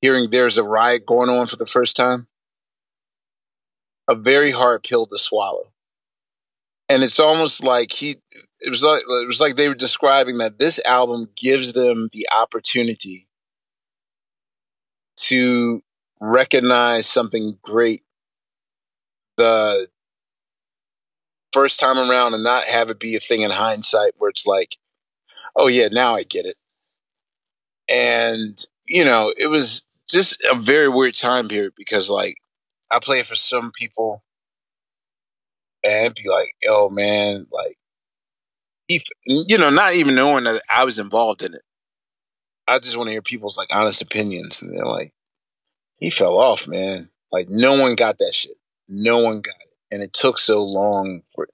[SPEAKER 2] hearing there's a riot going on for the first time. A very hard pill to swallow and it's almost like he it was like it was like they were describing that this album gives them the opportunity to recognize something great the first time around and not have it be a thing in hindsight where it's like oh yeah now i get it and you know it was just a very weird time period because like i play for some people and be like, yo, man, like, he, you know, not even knowing that I was involved in it. I just want to hear people's like honest opinions, and they're like, he fell off, man. Like no one got that shit. No one got it, and it took so long for,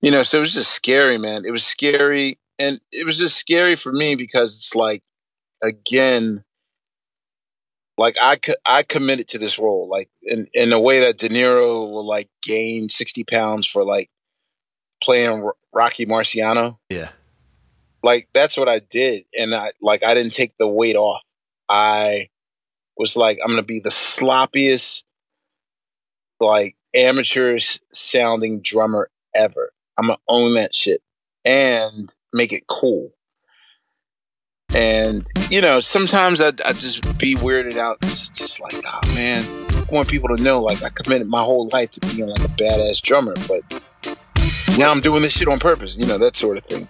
[SPEAKER 2] you know. So it was just scary, man. It was scary, and it was just scary for me because it's like, again, like I I committed to this role, like in in a way that De Niro will like gain sixty pounds for like playing Rocky Marciano.
[SPEAKER 1] Yeah,
[SPEAKER 2] like that's what I did, and I like I didn't take the weight off. I was like, I'm gonna be the sloppiest, like amateurish sounding drummer ever. I'm gonna own that shit and make it cool. And you know, sometimes I I just be weirded out. It's just like, oh man, I want people to know like I committed my whole life to being like a badass drummer, but now I'm doing this shit on purpose. You know that sort of thing.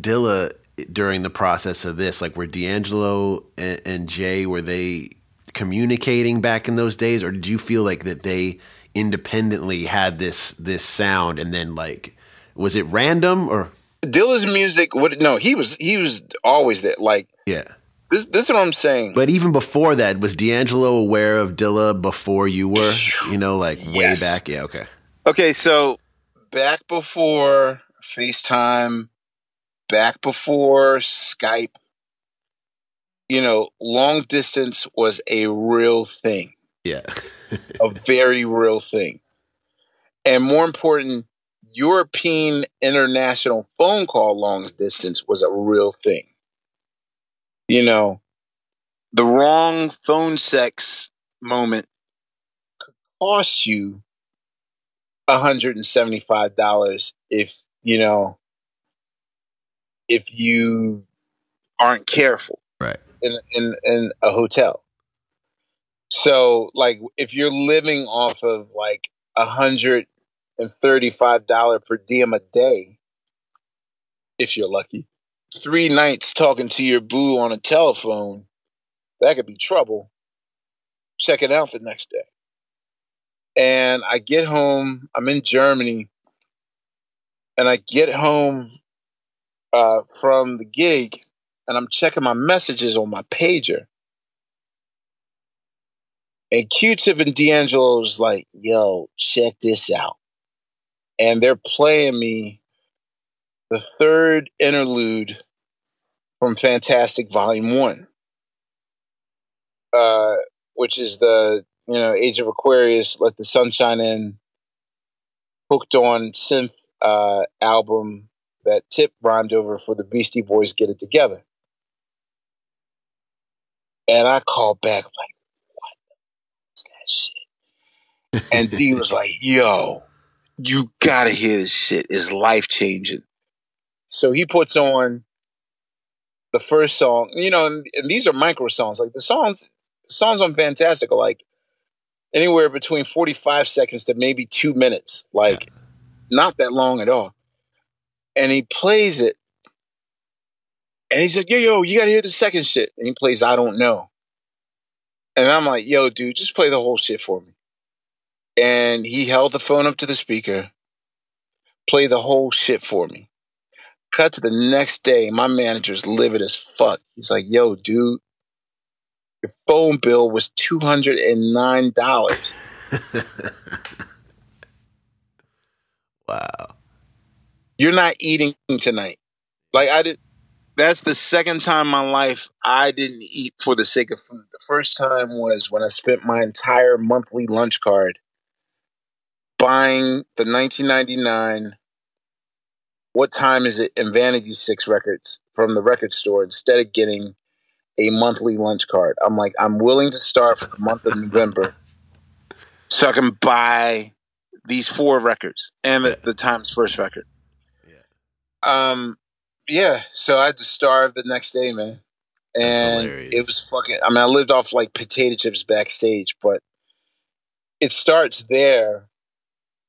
[SPEAKER 1] Dilla during the process of this? Like, were D'Angelo and, and Jay were they communicating back in those days, or did you feel like that they independently had this this sound, and then like was it random or?
[SPEAKER 2] Dilla's music, what? No, he was he was always there. Like,
[SPEAKER 1] yeah.
[SPEAKER 2] This, this is what I'm saying.
[SPEAKER 1] But even before that, was D'Angelo aware of Dilla before you were? You know, like yes. way back. Yeah. Okay.
[SPEAKER 2] Okay. So back before FaceTime, back before Skype, you know, long distance was a real thing.
[SPEAKER 1] Yeah.
[SPEAKER 2] a very real thing. And more important, European international phone call long distance was a real thing. You know, the wrong phone sex moment could cost you $175 if, you know, if you aren't careful.
[SPEAKER 1] Right.
[SPEAKER 2] In in in a hotel. So like if you're living off of like a hundred and thirty five dollar per diem a day, if you're lucky, three nights talking to your boo on a telephone, that could be trouble. Check it out the next day. And I get home, I'm in Germany, and I get home uh, from the gig and I'm checking my messages on my pager. And Q-Tip and D'Angelo's like, yo, check this out. And they're playing me the third interlude from Fantastic Volume 1. Uh, which is the, you know, Age of Aquarius, Let the Sunshine In, hooked on synth uh, album that Tip rhymed over for the Beastie Boys Get It Together. And I called back like, what is that shit? And D was like, yo, you gotta hear this shit. It's life changing. So he puts on the first song, you know, and, and these are micro songs. Like the songs, songs on Fantastic are like anywhere between 45 seconds to maybe two minutes. Like not that long at all and he plays it. And he's like, yo, yo, you gotta hear the second shit. And he plays I Don't Know. And I'm like, yo, dude, just play the whole shit for me. And he held the phone up to the speaker, play the whole shit for me. Cut to the next day, my manager's livid as fuck. He's like, yo, dude, your phone bill was $209.
[SPEAKER 1] wow
[SPEAKER 2] you're not eating tonight. Like I did. That's the second time in my life I didn't eat for the sake of food. The first time was when I spent my entire monthly lunch card buying the 1999 what time is it in Vanity Six records from the record store instead of getting a monthly lunch card. I'm like, I'm willing to start for the month of November so I can buy these four records and the, the Times first record. Um, yeah. So I had to starve the next day, man, and it was fucking. I mean, I lived off like potato chips backstage, but it starts there.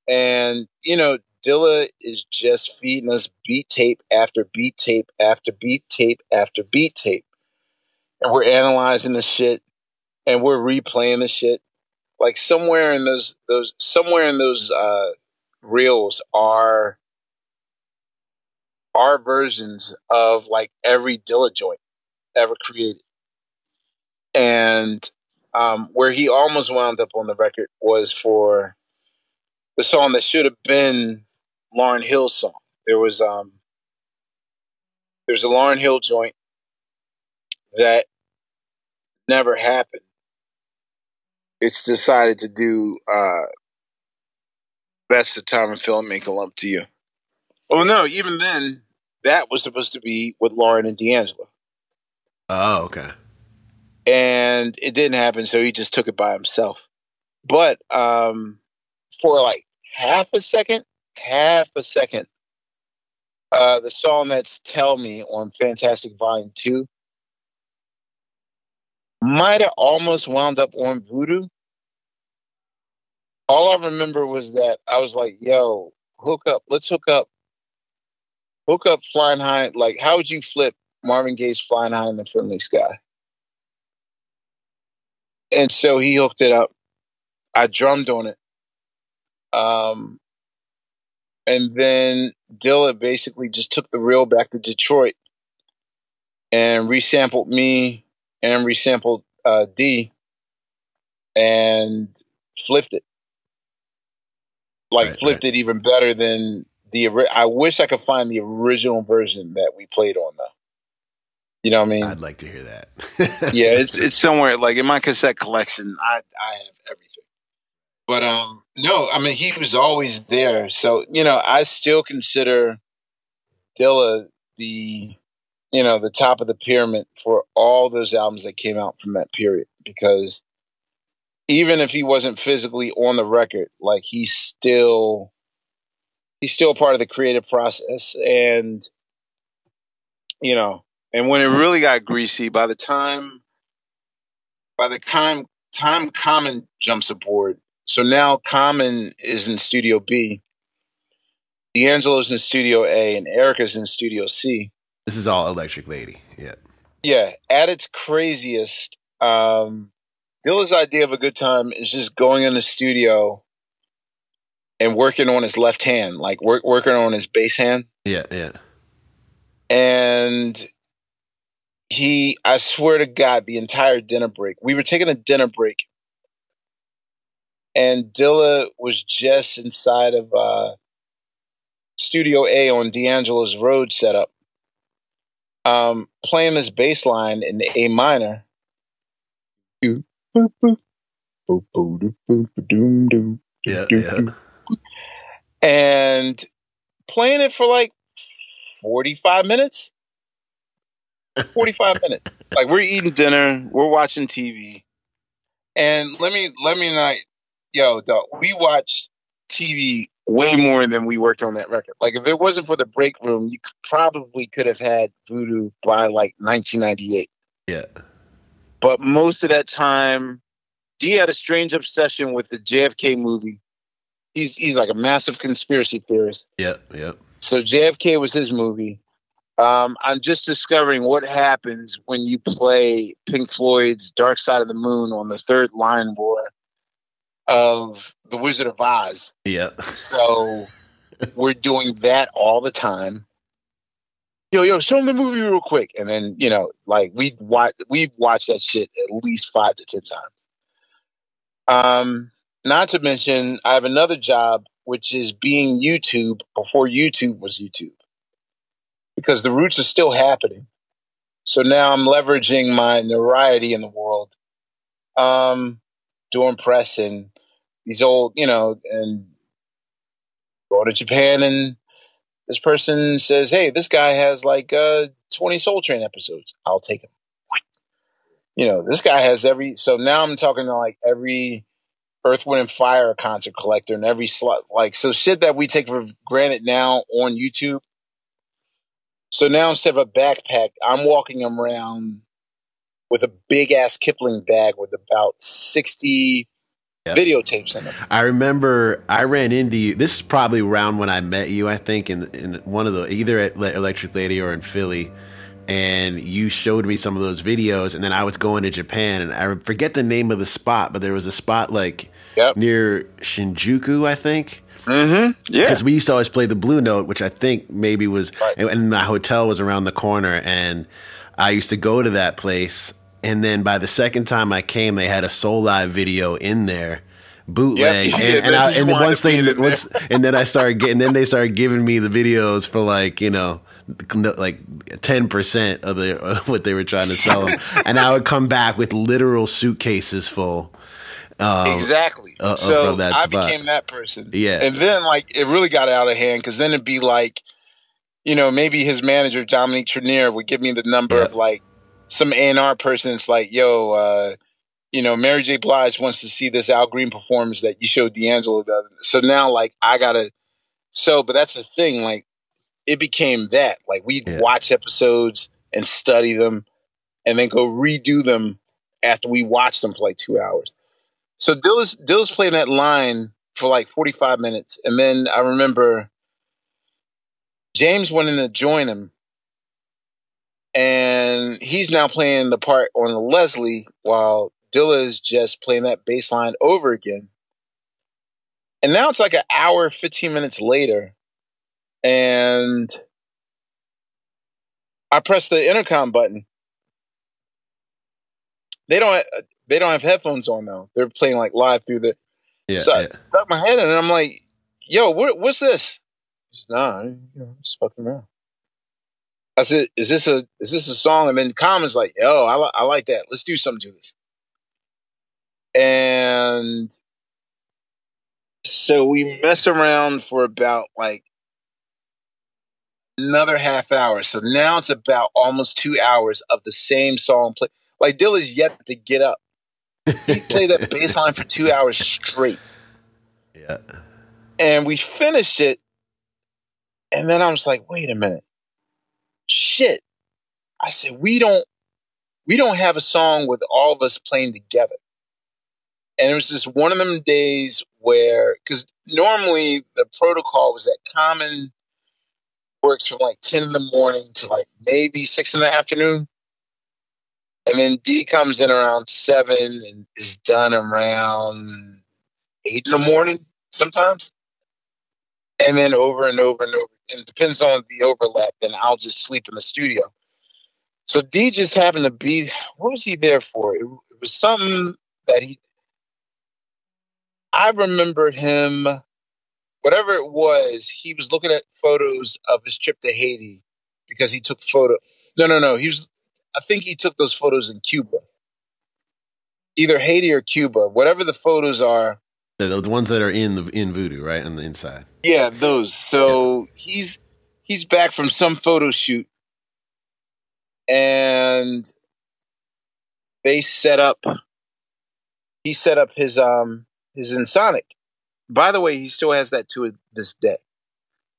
[SPEAKER 2] And, you know, Dilla is just feeding us beat tape after beat tape after beat tape after beat tape. And we're analyzing the shit and we're replaying the shit. Like somewhere in those those somewhere in those uh reels are our versions of like every Dilla joint ever created. And um, where he almost wound up on the record was for the song that should have been Lauryn Hill's song. There was um there's a Lauryn Hill joint that never happened. It's decided to do uh that's the time and film make a lump to you. Oh no, even then that was supposed to be with Lauryn and D'Angelo.
[SPEAKER 1] Oh, okay.
[SPEAKER 2] And it didn't happen, so he just took it by himself. But um for like half a second, half a second, uh the song that's Tell Me on Fantastic Volume 2 might have almost wound up on Voodoo. All I remember was that I was like, yo, hook up, let's hook up hook up flying high. Like, how would you flip Marvin Gaye's flying high in the friendly sky? And so he hooked it up. I drummed on it. Um, and then Dilla basically just took the reel back to Detroit and resampled me and resampled uh, D and flipped it. Like
[SPEAKER 1] Right,
[SPEAKER 2] flipped it even better than the. I wish I could find the original version that we played on though. You know what I mean?
[SPEAKER 1] I'd like to hear that.
[SPEAKER 2] yeah, it's it's somewhere like in my cassette collection. I I have everything. But um, no, I mean he was always there. So you know, I still consider Dilla the you know the top of the pyramid for all those albums that came out from that period because even if he wasn't physically on the record, like he's still he's still part of the creative process and you know and when it really got greasy by the time by the time time common jumps aboard so now common is in studio b d'angelo's in studio a and Erykah's in studio c
[SPEAKER 1] this is all Electric Lady. Yeah.
[SPEAKER 2] yeah at its craziest um dilla's idea of a good time is just going in the studio and working on his left hand like work, working on his bass hand
[SPEAKER 1] Yeah. Yeah.
[SPEAKER 2] and he i swear to god the entire dinner break we were taking a dinner break and dilla was just inside of uh studio a on d'angelo's road setup um playing this bass line in a minor
[SPEAKER 1] Yeah. Yeah.
[SPEAKER 2] And playing it for like 45 minutes? 45 minutes. Like we're eating dinner we're watching tv and let me let me not yo dog, we watched tv way more than we worked on that record. Like if it wasn't for the break room you could- probably could have had voodoo by like 1998
[SPEAKER 1] Yeah.
[SPEAKER 2] but most of that time d had a strange obsession with the jfk movie he's he's like a massive conspiracy theorist
[SPEAKER 1] Yeah. Yeah.
[SPEAKER 2] so JFK was his movie. Um, I'm just discovering what happens when you play Pink Floyd's Dark Side of the Moon on the third line war of The Wizard of Oz.
[SPEAKER 1] Yeah.
[SPEAKER 2] So we're doing that all the time. Yo, yo, show me the movie real quick. And then, you know, like we watch we've watched that shit at least five to ten times. Um, not to mention I have another job which is being YouTube before YouTube was YouTube. Because the roots are still happening. So now I'm leveraging my notoriety in the world. Um, doing press and these old, you know, and go to Japan and this person says, Hey, this guy has like uh 20 Soul Train episodes. I'll take him. You know, this guy has every so now I'm talking to like every Earth, Wind, and Fire concert collector and every slot. Like, so shit that we take for granted now on YouTube. So now instead of a backpack, I'm walking around with a big ass Kipling bag with about 60 yep. videotapes in it.
[SPEAKER 1] I remember I ran into you. This is probably around when I met you. I think in in one of the either at Electric Lady or in Philly. And you showed me some of those videos, and then I was going to Japan, and I forget the name of the spot, but there was a spot like yep. near Shinjuku, I think.
[SPEAKER 2] Mm-hmm. Yeah,
[SPEAKER 1] because we used to always play the Blue Note, which I think maybe was, right. and my hotel was around the corner, and I used to go to that place and then by the second time I came, they had a Soulive video in there, bootleg, yep. and, and, I, and once they once, and then I started getting, then they started giving me the videos for like you know like 10% of the of what they were trying to sell them and i would come back with literal suitcases full
[SPEAKER 2] um, exactly uh, so i spot. became that person
[SPEAKER 1] yeah
[SPEAKER 2] and then like it really got out of hand because then it'd be like you know maybe his manager dominique trenier would give me the number yeah. of like some A&R person it's like, yo, uh, you know, Mary J. Blige wants to see this Al Green performance that you showed D'Angelo. So now, like, I gotta. So, but that's the thing. Like, it became that. Like, we'd yeah. watch episodes and study them, and then go redo them after we watched them for like two hours. So Dilla's Dilla's playing that line for like forty five minutes, and then I remember James went in to join him, and he's now playing the part on the Leslie while Dilla is just playing that bass line over again. And now it's like an hour, 15 minutes later, and I press the intercom button. They don't they don't have headphones on though. They're playing like live through the yeah, so yeah. I duck my head in and I'm like, yo, what, what's this? nah, you know, just fucking around. I said, "Is this a is this a song?" And then Common's like, "Yo, I, li- I like that. Let's do something to this." And so we mess around for about like another half hour. So now it's about almost two hours of the same song play. Like Dilla's yet to get up. He played that bass line for two hours straight.
[SPEAKER 1] Yeah.
[SPEAKER 2] And we finished it. And then I was like, wait a minute shit. I said, we don't, we don't have a song with all of us playing together. And it was just one of them days where, because normally the protocol was that Common works from like 10 in the morning to like maybe six in the afternoon. And then D comes in around seven and is done around eight in the morning sometimes. And then over and over and over and it depends on the overlap, then I'll just sleep in the studio. So D just happened to be, what was he there for? It, it was something that he, I remember him, whatever it was, he was looking at photos of his trip to Haiti because he took photo. No, no, no. He was, I think he took those photos in Cuba. Either Haiti or Cuba, whatever the photos are,
[SPEAKER 1] the, the ones that are in the in Voodoo, right on the inside.
[SPEAKER 2] Yeah, those. So yeah. he's he's back from some photo shoot, and they set up. He set up his um his Ensoniq. By the way, he still has that to this day.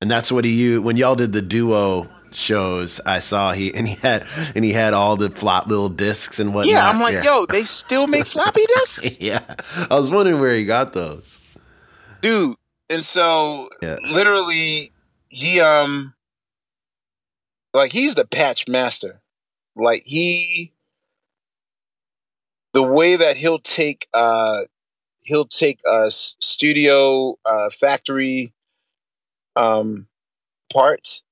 [SPEAKER 1] And that's what he used when y'all did the duo shows I saw he and he had and he had all the flop little discs and whatnot.
[SPEAKER 2] Yeah, I'm like, yeah. yo, they still make floppy disks.
[SPEAKER 1] yeah, I was wondering where he got those,
[SPEAKER 2] dude. And so, yeah. literally, he um, like he's the patch master. Like he, the way that he'll take uh, he'll take a studio uh factory um parts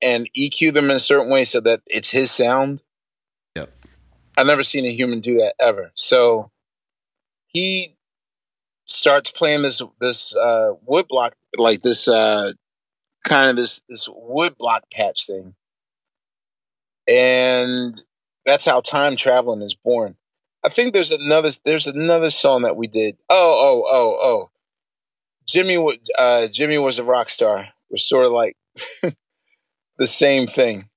[SPEAKER 2] and EQ them in a certain way so that it's his sound.
[SPEAKER 1] Yep.
[SPEAKER 2] I've never seen a human do that ever. So he starts playing this this uh, wood block like this uh, kind of this this wood block patch thing, and that's how time traveling is born. I think there's another there's another song that we did. Oh oh oh oh, Jimmy uh, Jimmy was a rock star. We're sort of like the same thing.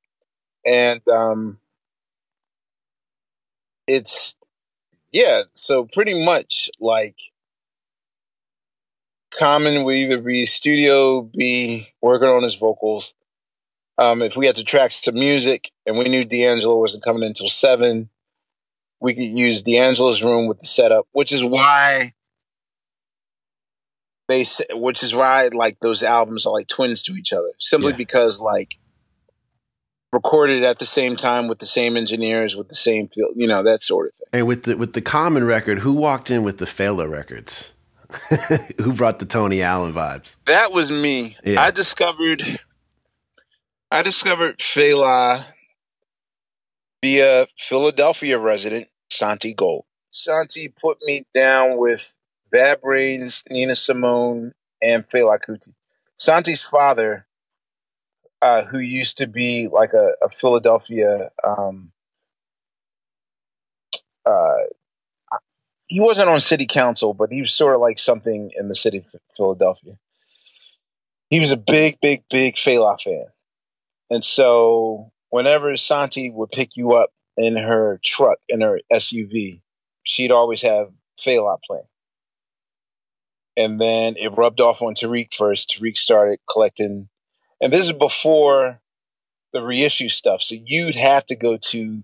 [SPEAKER 2] And um, it's, yeah, so pretty much like Common would either be studio, be working on his vocals. Um, if we had to track some music and we knew D'Angelo wasn't coming until seven, we could use D'Angelo's room with the setup, which is why they which is why like those albums are like twins to each other simply yeah. because like recorded at the same time with the same engineers with the same feel you know that sort of thing.
[SPEAKER 1] And with the with the common record who walked in with the Fela records? Who brought the Tony Allen vibes?
[SPEAKER 2] That was me. Yeah. I discovered I discovered Fela via Philadelphia resident Santigold Santi put me down with Bad Brains, Nina Simone, and Fela Kuti. Santi's father, uh, who used to be like a, a Philadelphia, um, uh, he wasn't on city council, but he was sort of like something in the city of Philadelphia. He was a big, big, big Fela fan. And so whenever Santi would pick you up in her truck, in her SUV, she'd always have Fela playing and then it rubbed off on Tariq first. Tariq started collecting, and this is before the reissue stuff. So you'd have to go to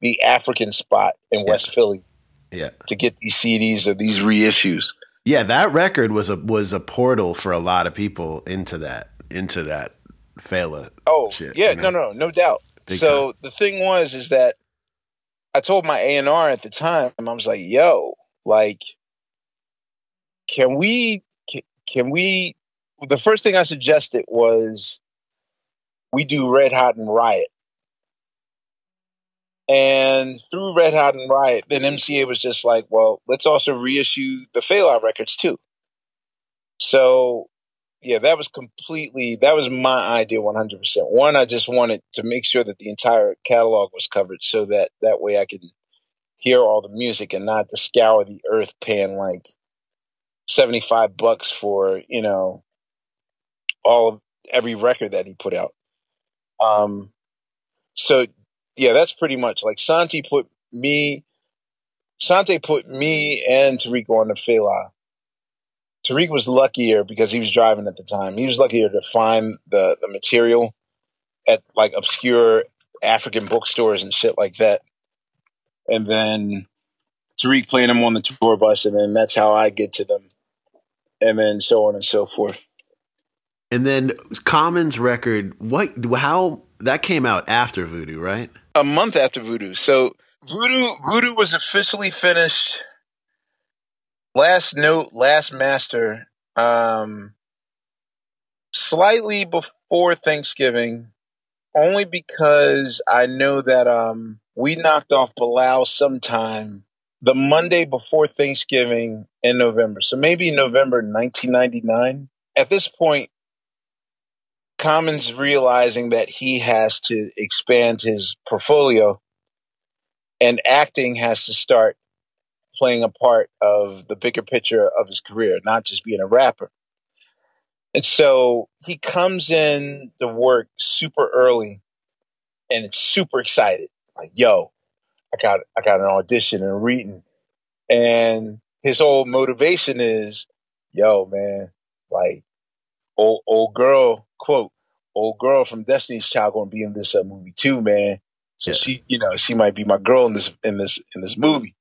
[SPEAKER 2] the African spot in yeah. West Philly,
[SPEAKER 1] yeah,
[SPEAKER 2] to get these CDs or these reissues.
[SPEAKER 1] Yeah, that record was a was a portal for a lot of people into that into that Fela.
[SPEAKER 2] Oh,
[SPEAKER 1] shit,
[SPEAKER 2] yeah, you know? no, no, no doubt. Big so time. the thing was, is that I told my A and R at the time, I was like, "Yo, like." can we can we the first thing I suggested was we do Red Hot and Riot. And through Red Hot and Riot, then MCA was just like, well, let's also reissue the Fela records too. So, yeah, that was completely, that was my idea 100%. One, I just wanted to make sure that the entire catalog was covered so that that way I could hear all the music and not to scour the earth paying like 75 bucks for, you know, all of every record that he put out. Um, so yeah, that's pretty much like Santi put me, Santi put me and Tariq on the Fela. Tariq was luckier because he was driving at the time. He was luckier to find the, the material at like obscure African bookstores and shit like that. And then Tariq playing them on the tour bus, and then that's how I get to them and then so on and so forth.
[SPEAKER 1] And then Common's record, what? How that came out after Voodoo, right?
[SPEAKER 2] A month after Voodoo. So Voodoo, Voodoo was officially finished. Last note, last master, um, slightly before Thanksgiving, only because I know that um, we knocked off Bilal sometime the Monday before Thanksgiving in November. So maybe November 1999. At this point, Common's realizing that he has to expand his portfolio and acting has to start playing a part of the bigger picture of his career, not just being a rapper. And so he comes in the work super early and it's super excited. Like, yo, I got I got an audition in reading, and his whole motivation is, yo, man, like old old girl quote old girl from Destiny's Child gonna be in this uh, movie too, man. So yeah. she, you know, she might be my girl in this in this in this movie.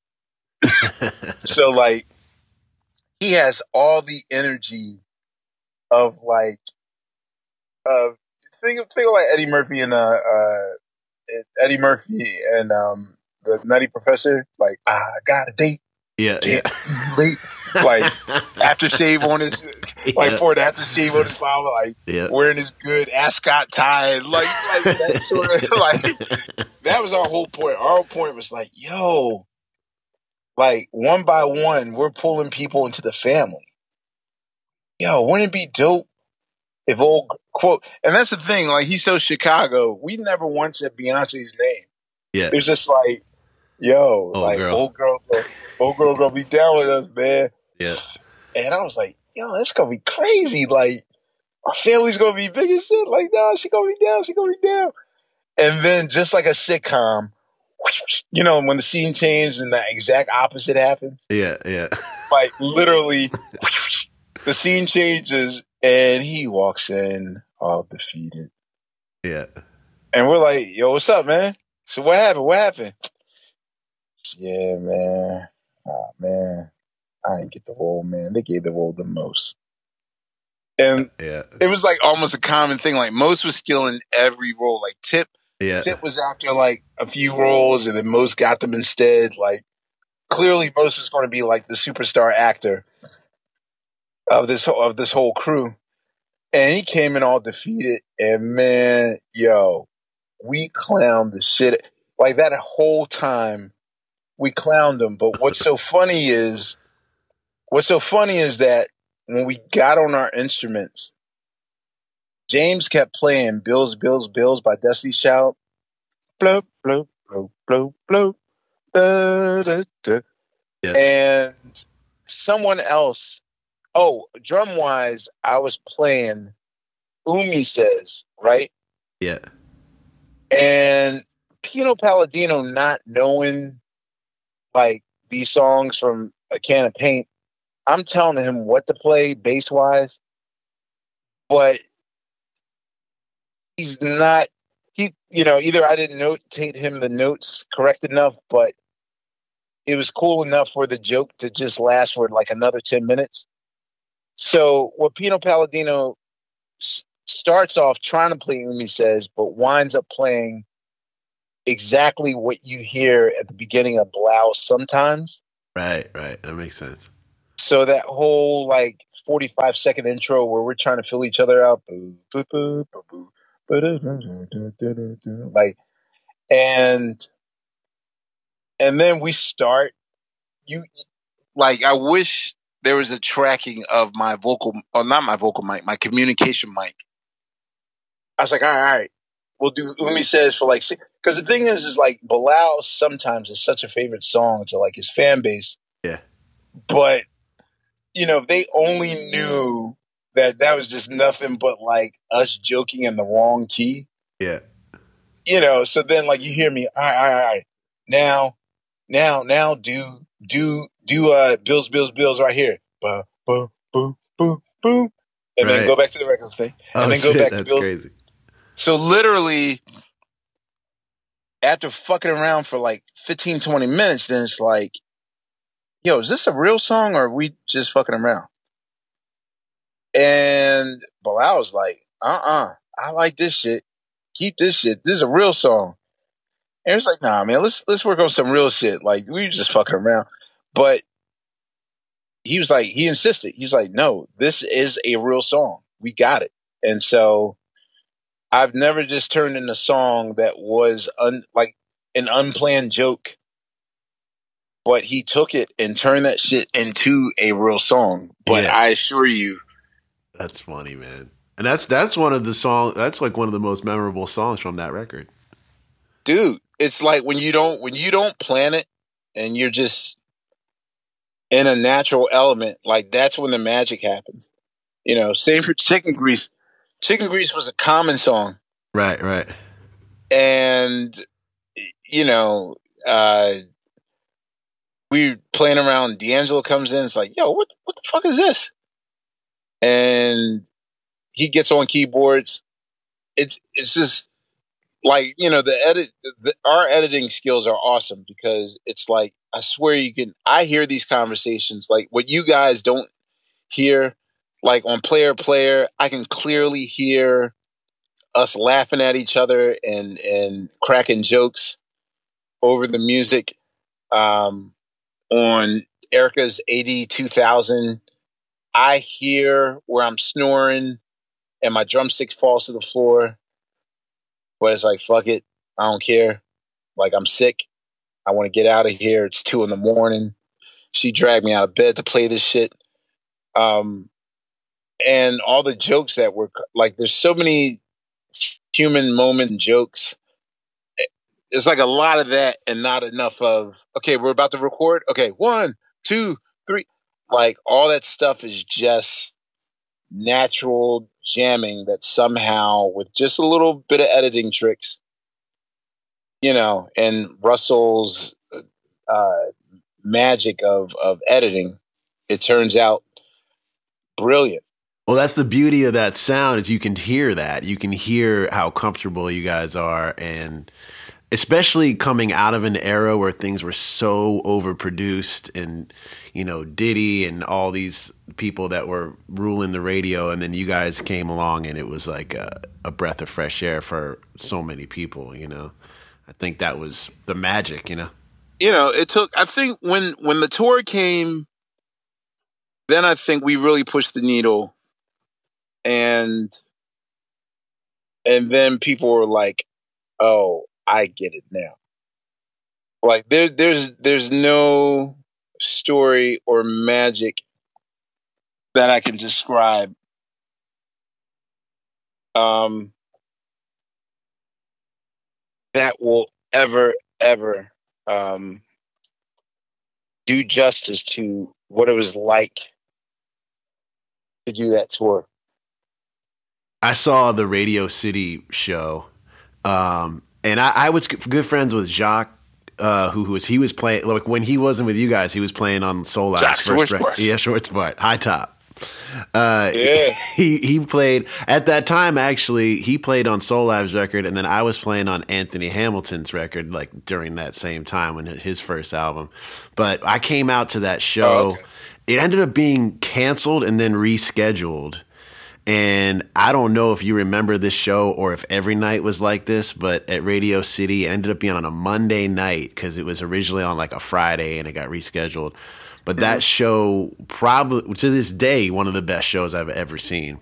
[SPEAKER 2] So like, he has all the energy of like, uh, think of think of like Eddie Murphy and uh, uh Eddie Murphy and um the Nutty Professor, like I got a date.
[SPEAKER 1] Yeah, yeah.
[SPEAKER 2] late, like aftershave on his, like yeah. for the aftershave on his father, like yeah. wearing his good ascot tie, like like that sort of like that was our whole point. Our whole point was like, yo, like one by one, we're pulling people into the family. Yo, wouldn't it be dope if old quote? And that's the thing. Like he's so Chicago. We never once said Beyonce's name.
[SPEAKER 1] Yeah,
[SPEAKER 2] it was just like yo, old like girl. old girl, old girl gonna be down with us, man.
[SPEAKER 1] Yeah.
[SPEAKER 2] And I was like, yo, it's gonna be crazy. Like, our family's gonna be big as shit. Like, nah, she gonna be down. She gonna be down. And then just like a sitcom, you know, when the scene changed and the exact opposite happens.
[SPEAKER 1] Yeah, yeah.
[SPEAKER 2] Like literally, the scene changes and he walks in all defeated.
[SPEAKER 1] Yeah.
[SPEAKER 2] And we're like, yo, what's up, man? So what happened? What happened? Yeah, man. Oh man. I didn't get the role, man. They gave the role the Mos. And
[SPEAKER 1] Yeah.
[SPEAKER 2] it was like almost a common thing. Like Mos was stealing every role. Like Tip,
[SPEAKER 1] Yeah.
[SPEAKER 2] Tip was after like a few roles, and then Mos got them instead. Like clearly, Mos was going to be like the superstar actor of this of this whole crew, and he came in all defeated. And man, yo, we clowned the shit like that whole time. We clowned him. But what's so funny is, what's so funny is that when we got on our instruments, James kept playing "Bills, Bills, Bills" by Destiny Child. Bloop, bloop, bloop, bloop, bloop. Da, da, da.
[SPEAKER 1] Yeah.
[SPEAKER 2] And someone else, oh, drum wise, I was playing Umi Says, right?
[SPEAKER 1] Yeah.
[SPEAKER 2] And Pino Palladino not knowing like these songs from a can of paint, I'm telling him what to play bass wise, but he's not he you know, either I didn't notate him the notes correct enough, but it was cool enough for the joke to just last for like another 10 minutes. So what Pino Palladino s- starts off trying to play Umi says, but winds up playing exactly what you hear at the beginning of Bilal's sometimes.
[SPEAKER 1] Right. Right. That makes sense.
[SPEAKER 2] So that whole like 45 second intro where we're trying to fill each other out, boo, boo, boo, boo, boo, ba-da-da-da-da-da-da, like, and and then we start. You like, I wish there was a tracking of my vocal, or not my vocal mic, my communication mic. I was like, all right, all right. we'll do Umi says for like, because the thing is, is like Bilal sometimes is such a favorite song to like his fan base.
[SPEAKER 1] Yeah.
[SPEAKER 2] But you know, if they only knew that that was just nothing but like us joking in the wrong key,
[SPEAKER 1] Yeah.
[SPEAKER 2] you know. So then, like, you hear me, all right, all right, all right. Now, now, now, do do do uh Bills, Bills, Bills right here, Boom, boom, boom, boom, boom. and then go back to the regular thing.
[SPEAKER 1] Oh,
[SPEAKER 2] then go
[SPEAKER 1] shit,
[SPEAKER 2] back to Bill's-
[SPEAKER 1] crazy.
[SPEAKER 2] So literally, after fucking around for like 15, 20 minutes, then it's like, yo, is this a real song or are we just fucking around? And Bilal was like, uh-uh, I like this shit. Keep this shit. This is a real song. And it was like, nah, man, let's let's work on some real shit. Like we were just fucking around. But he was like, he insisted. He's like, no, this is a real song. We got it. And so I've never just turned in a song that was un, like an unplanned joke, but he took it and turned that shit into a real song. But
[SPEAKER 1] Yeah.
[SPEAKER 2] I assure you,
[SPEAKER 1] That's funny, man. And that's that's one of the song. That's like one of the most memorable songs from that record.
[SPEAKER 2] dude, it's like when you don't when you don't plan it and you're just in a natural element, like that's when the magic happens. You know, same for Chicken Grease. Chicken Grease was a Common song.
[SPEAKER 1] Right. Right.
[SPEAKER 2] and you know, uh, we were playing around. D'Angelo comes in. It's like, yo, what what the fuck is this? And he gets on keyboards. It's it's just like you know the edit. The, our editing skills are awesome because it's like I swear you can. I hear these conversations like what you guys don't hear. Like on player player, I can clearly hear us laughing at each other and and cracking jokes over the music um, on Erykah's eighty two thousand. I hear where I'm snoring and my drumstick falls to the floor, but it's like fuck it, I don't care. Like I'm sick. I want to get out of here. It's two in the morning. She dragged me out of bed to play this shit. Um, and all the jokes that were like, there's so many human moment jokes. It's like a lot of that and not enough of, okay, we're about to record. Okay, one, two, three. Like all that stuff is just natural jamming that somehow, with just a little bit of editing tricks, you know, and Russell's uh, magic of, of editing, it turns out brilliant.
[SPEAKER 1] Well, that's the beauty of that sound is you can hear that. You can hear how comfortable you guys are and especially coming out of an era where things were so overproduced and you know Diddy and all these people that were ruling the radio and then you guys came along and it was like a, a breath of fresh air for so many people you know I think that was the magic you know
[SPEAKER 2] you know it took I think when when the tour came then I think we really pushed the needle and and then people were like oh I get it now. Like there, there's there's no story or magic that I can describe. Um, that will ever ever um, do justice to what it was like to do that tour.
[SPEAKER 1] I saw the Radio City show, um, and I, I was good friends with Jacques. Uh, who, who was he was playing like when he wasn't with you guys he was playing on Soul Lab's
[SPEAKER 2] first
[SPEAKER 1] record. Yeah, Schwarz-Bart, High Top. Uh,
[SPEAKER 2] yeah.
[SPEAKER 1] he he played at that time. Actually, he played on Soul Lab's record, and then I was playing on Anthony Hamilton's record, like during that same time when his first album. But I came out to that show.
[SPEAKER 2] Oh, okay.
[SPEAKER 1] It ended up being canceled and then rescheduled. And I don't know if you remember this show or if every night was like this, but at Radio City, it ended up being on a Monday night because it was originally on like a Friday and it got rescheduled. But mm-hmm. that show, probably to this day, one of the best shows I've ever seen.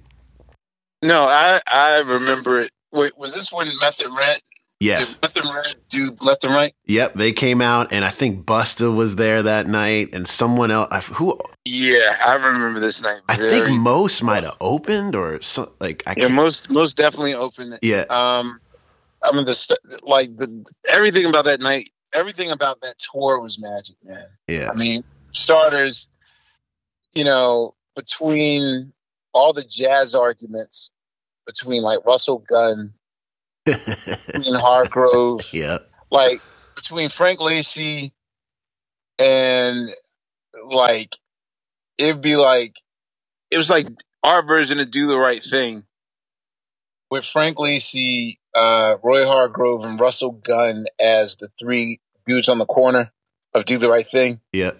[SPEAKER 2] No, I I remember it. Wait, was this when Method Rent?
[SPEAKER 1] Yes.
[SPEAKER 2] Did Method Rent do Left and Right?
[SPEAKER 1] Yep. They came out, and I think Busta was there that night, and someone else. I- Who?
[SPEAKER 2] Yeah, I remember this night.
[SPEAKER 1] I think Mos might have opened, or so, like I
[SPEAKER 2] yeah, most most definitely open.
[SPEAKER 1] Yeah.
[SPEAKER 2] Um, I mean the like the everything about that night, everything about that tour was magic, man.
[SPEAKER 1] Yeah.
[SPEAKER 2] I mean, starters, you know, between all the jazz arguments between like Russell Gunn, between Hargrove,
[SPEAKER 1] yeah.
[SPEAKER 2] like between Frank Lacy and like it'd be like it was like our version of Do the Right Thing with Frank Lacy, uh, Roy Hargrove, and Russell Gunn as the three dudes on the corner of Do the Right Thing.
[SPEAKER 1] Yeah.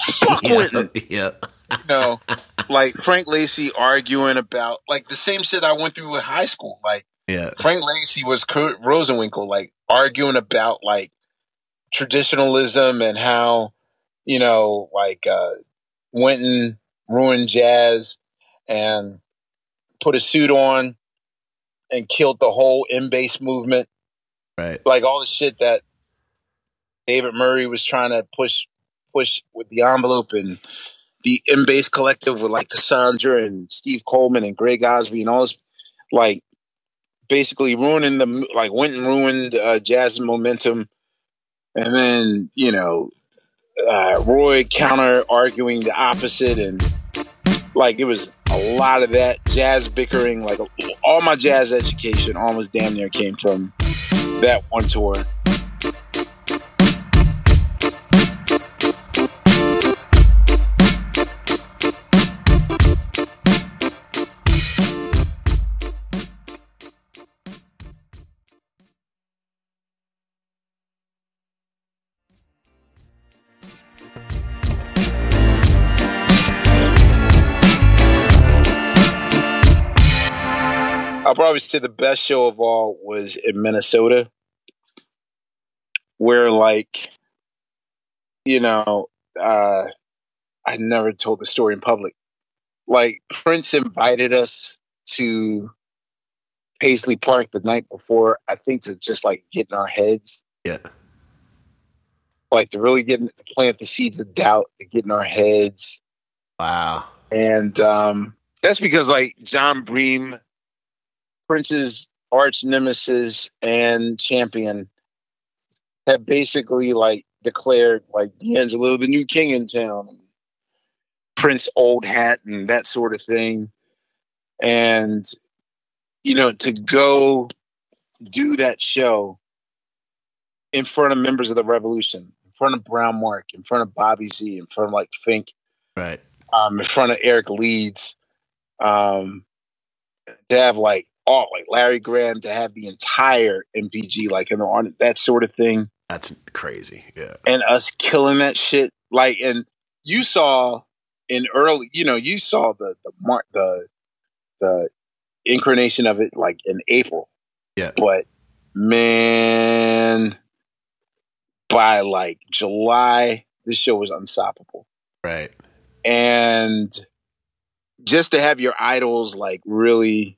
[SPEAKER 2] Fuck
[SPEAKER 1] yeah.
[SPEAKER 2] Whitney.
[SPEAKER 1] yeah.
[SPEAKER 2] You know, like Frank Lacy arguing about like the same shit I went through in high school. Like
[SPEAKER 1] Yeah.
[SPEAKER 2] Frank Lacy was Kurt Rosenwinkel, like arguing about like traditionalism and how you know, like uh, Wynton ruined jazz and put a suit on and killed the whole M-Base movement.
[SPEAKER 1] Right.
[SPEAKER 2] Like all the shit that David Murray was trying to push push with the envelope and the M-Base collective with like Cassandra and Steve Coleman and Greg Osby and all this like basically ruining the like went and ruined uh, jazz momentum. And then you know uh, Roy counter arguing the opposite and like it was a lot of that jazz bickering like all my jazz education almost damn near came from that one tour probably say the best show of all was in Minnesota, where like, you know, uh, I never told the story in public. Like Prince invited us to Paisley Park the night before, I think to just like get in our heads,
[SPEAKER 1] Yeah.
[SPEAKER 2] like to really get to plant the seeds of doubt, to get in our heads.
[SPEAKER 1] Wow.
[SPEAKER 2] And um, that's because like Jon Bream, Prince's arch nemesis and champion, have basically like declared like D'Angelo the new king in town, Prince old hat and that sort of thing. And you know, to go do that show in front of members of the revolution, in front of BrownMark, in front of Bobby Z, in front of like Fink,
[SPEAKER 1] Right.
[SPEAKER 2] um, in front of Eric Leeds, um, to have like all like Larry Graham to have the entire NPG like in the on that sort of thing.
[SPEAKER 1] That's crazy. Yeah.
[SPEAKER 2] And us killing that shit. Like and you saw in early you know, you saw the the mark the the incarnation of it like in April.
[SPEAKER 1] Yeah.
[SPEAKER 2] But man by like July, this show was unstoppable.
[SPEAKER 1] Right.
[SPEAKER 2] And just to have your idols like really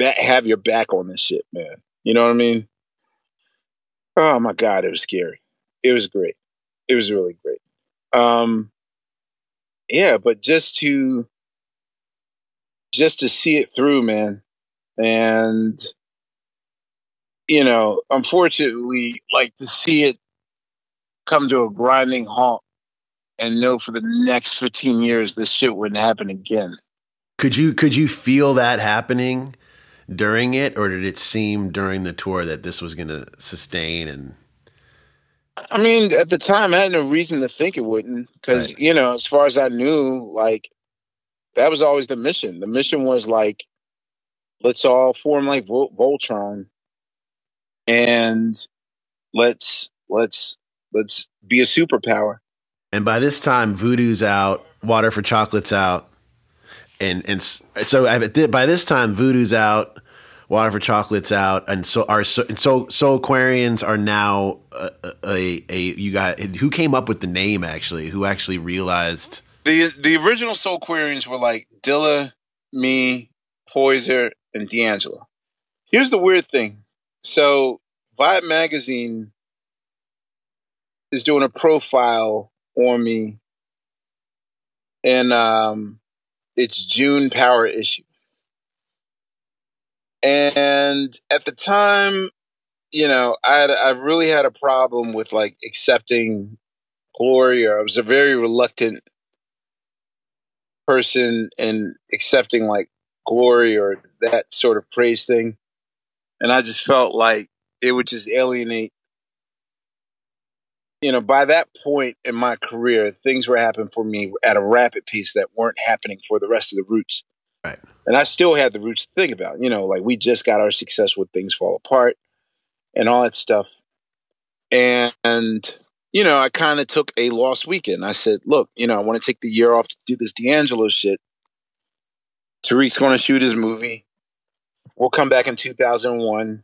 [SPEAKER 2] ba- have your back on this shit, man. You know what I mean? Oh my god, it was scary. It was great. It was really great. Um yeah, but just to just to see it through, man. And you know, unfortunately, like to see it come to a grinding halt and know for the next 15 years this shit wouldn't happen again.
[SPEAKER 1] Could you could you feel that happening during it, or did it seem during the tour that this was going to sustain? And
[SPEAKER 2] I mean, at the time, I had no reason to think it wouldn't, because right. you know, as far as I knew, like that was always the mission. The mission was like, let's all form like Vol- Voltron, and let's let's let's be a superpower.
[SPEAKER 1] And by this time, Voodoo's out, Water for Chocolate's out and and so by this time, Voodoo's out, Water for Chocolate's out, and so our so so, Soulquarians are now a, a, a you got who came up with the name actually? Who actually realized
[SPEAKER 2] the the original Soulquarians were like Dilla, me, Poyser, and D'Angelo. Here's the weird thing. So Vibe magazine is doing a profile on me and um its June Power issue. And at the time, you know, I had, I really had a problem with like accepting glory, or I was a very reluctant person in accepting like glory or that sort of praise thing. And I just felt like it would just alienate you know, by that point in my career, things were happening for me at a rapid pace that weren't happening for the rest of the roots.
[SPEAKER 1] Right.
[SPEAKER 2] And I still had the roots to think about. You know, like we just got our success with things fall apart and all that stuff. And, and you know, I kind of took a lost weekend. I said, look, you know, I want to take the year off to do this D'Angelo shit. Tariq's going to shoot his movie. We'll come back in 2001.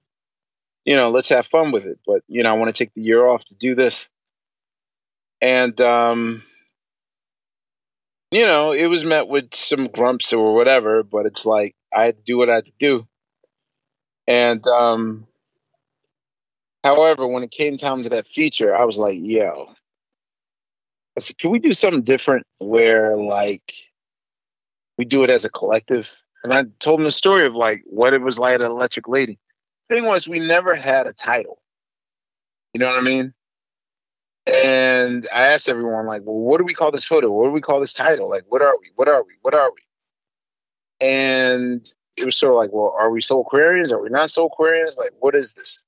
[SPEAKER 2] You know, let's have fun with it. But, you know, I want to take the year off to do this and um, you know, it was met with some grumps or whatever, but it's like I had to do what I had to do. And um, however, when it came time to that feature, I was like, yo, can we do something different where like we do it as a collective? And I told him the story of like what it was like at Electric Lady. Thing was, we never had a title. You know what I mean? And I asked everyone, like, well, what do we call this photo? What do we call this title? Like, what are we? What are we? What are we? And it was sort of like, well, are we Soulquarians? Are we not Soulquarians? Like, what is this?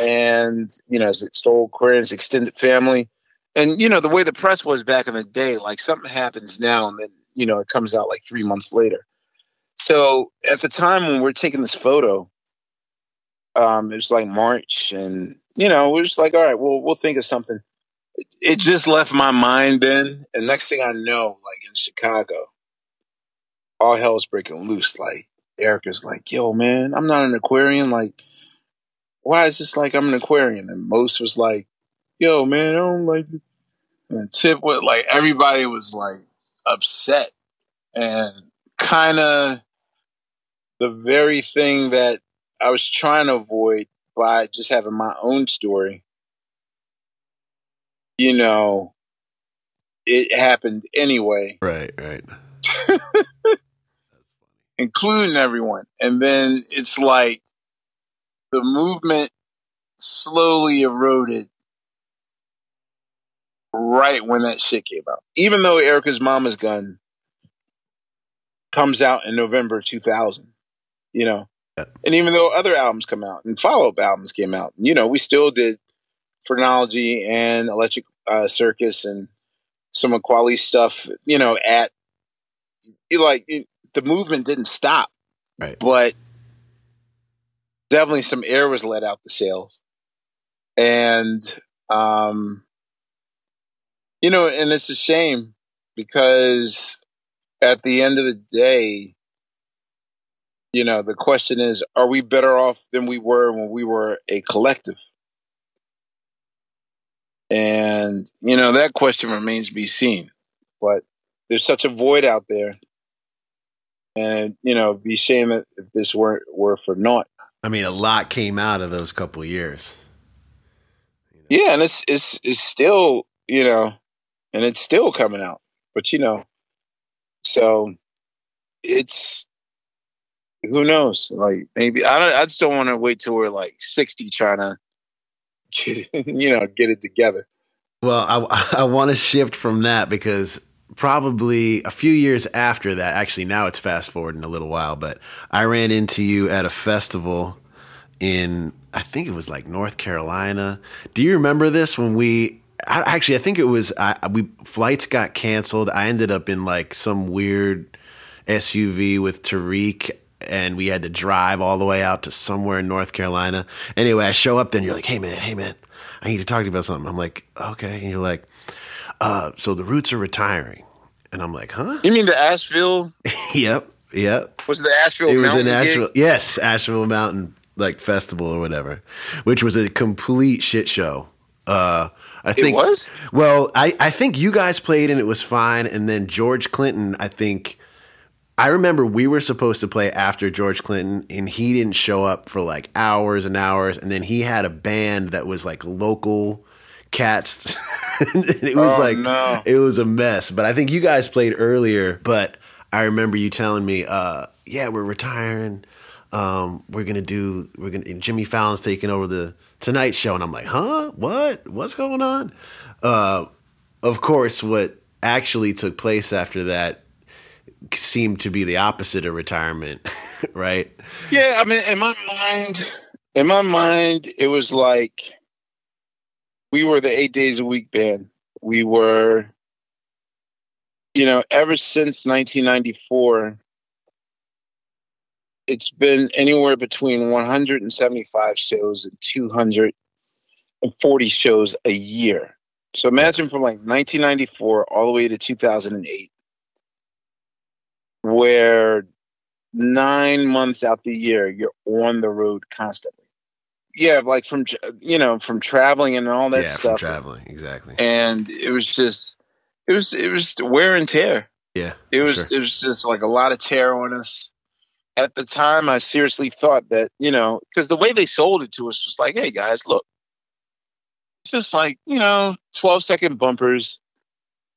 [SPEAKER 2] And, you know, is it Soulquarians extended family? And, you know, the way the press was back in the day, like something happens now and then, you know, it comes out like three months later. So at the time when we're taking this photo, um, it was like March and you know, we're just like, all right, well, we'll think of something. It, it just left my mind then. And next thing I know, like in Chicago, all hell's breaking loose. Like Erykah's like, yo, man, I'm not an Aquarian. Like, why is this like I'm an Aquarian? And Mos was like, yo, man, I don't like it. And Tip was like, everybody was like upset and kind of the very thing that I was trying to avoid by just having my own story, you know, it happened anyway.
[SPEAKER 1] Right, right.
[SPEAKER 2] Including everyone. And then it's like the movement slowly eroded right when that shit came out. Even though Erykah's Mama's Gun comes out in November 2000, you know, and even though other albums come out and follow up albums came out, you know, we still did Phrenology and Electric uh, Circus and some of Kweli stuff, you know, at like it, the movement didn't stop.
[SPEAKER 1] Right.
[SPEAKER 2] But definitely some air was let out the sails. And, um, you know, and it's a shame because at the end of the day, you know, the question is, are we better off than we were when we were a collective? And, you know, that question remains to be seen. But there's such a void out there. And, you know, be shame if this were were for naught.
[SPEAKER 1] I mean, a lot came out of those couple years.
[SPEAKER 2] Yeah, and it's it's it's still, you know, and it's still coming out. But you know, so it's who knows? Like maybe I don't. I just don't want to wait till we're like sixty trying to, get, you know, get it together.
[SPEAKER 1] Well, I I want to shift from that because probably a few years after that, actually now it's fast forward in a little while, but I ran into you at a festival in I think it was like North Carolina. Do you remember this when we I, actually I think it was I, we flights got canceled. I ended up in like some weird SUV with Tariq and we had to drive all the way out to somewhere in North Carolina. Anyway, I show up there and you're like, "Hey man, hey man, I need to talk to you about something." I'm like, "Okay." And you're like, uh, so the Roots are retiring. And I'm like, huh?
[SPEAKER 2] You mean the Asheville?
[SPEAKER 1] yep, yep.
[SPEAKER 2] Was it the Asheville?
[SPEAKER 1] It was
[SPEAKER 2] Mountain
[SPEAKER 1] an Asheville,
[SPEAKER 2] gig?
[SPEAKER 1] yes, Asheville Mountain like festival or whatever, which was a complete shit show. Uh, I think it
[SPEAKER 2] was?
[SPEAKER 1] Well, I I think you guys played and it was fine, and then George Clinton, I think. I remember we were supposed to play after George Clinton, and he didn't show up for like hours and hours. And then he had a band that was like local cats. it was
[SPEAKER 2] Oh,
[SPEAKER 1] like
[SPEAKER 2] no.
[SPEAKER 1] it was a mess. But I think you guys played earlier. But I remember you telling me, uh, "Yeah, we're retiring. Um, we're gonna do. We're gonna. Jimmy Fallon's taking over the Tonight Show." And I'm like, "Huh? What? What's going on?" Uh, of course, what actually took place after that seemed to be the opposite of retirement, right?
[SPEAKER 2] Yeah, I mean, in my mind, in my mind, it was like we were the eight days a week band. We were, you know, ever since 1994, it's been anywhere between 175 shows and 240 shows a year. So imagine from like 1994 all the way to 2008, where nine months out the year you're on the road constantly. Yeah, like from you know from traveling and all that
[SPEAKER 1] yeah, from
[SPEAKER 2] stuff,
[SPEAKER 1] traveling, exactly.
[SPEAKER 2] and it was just it was it was wear and tear.
[SPEAKER 1] yeah,
[SPEAKER 2] It was
[SPEAKER 1] sure.
[SPEAKER 2] it was just like a lot of tear on us. At the time, I seriously thought that you know because the way they sold it to us was like, "Hey guys, look, it's just like you know 12 second bumpers,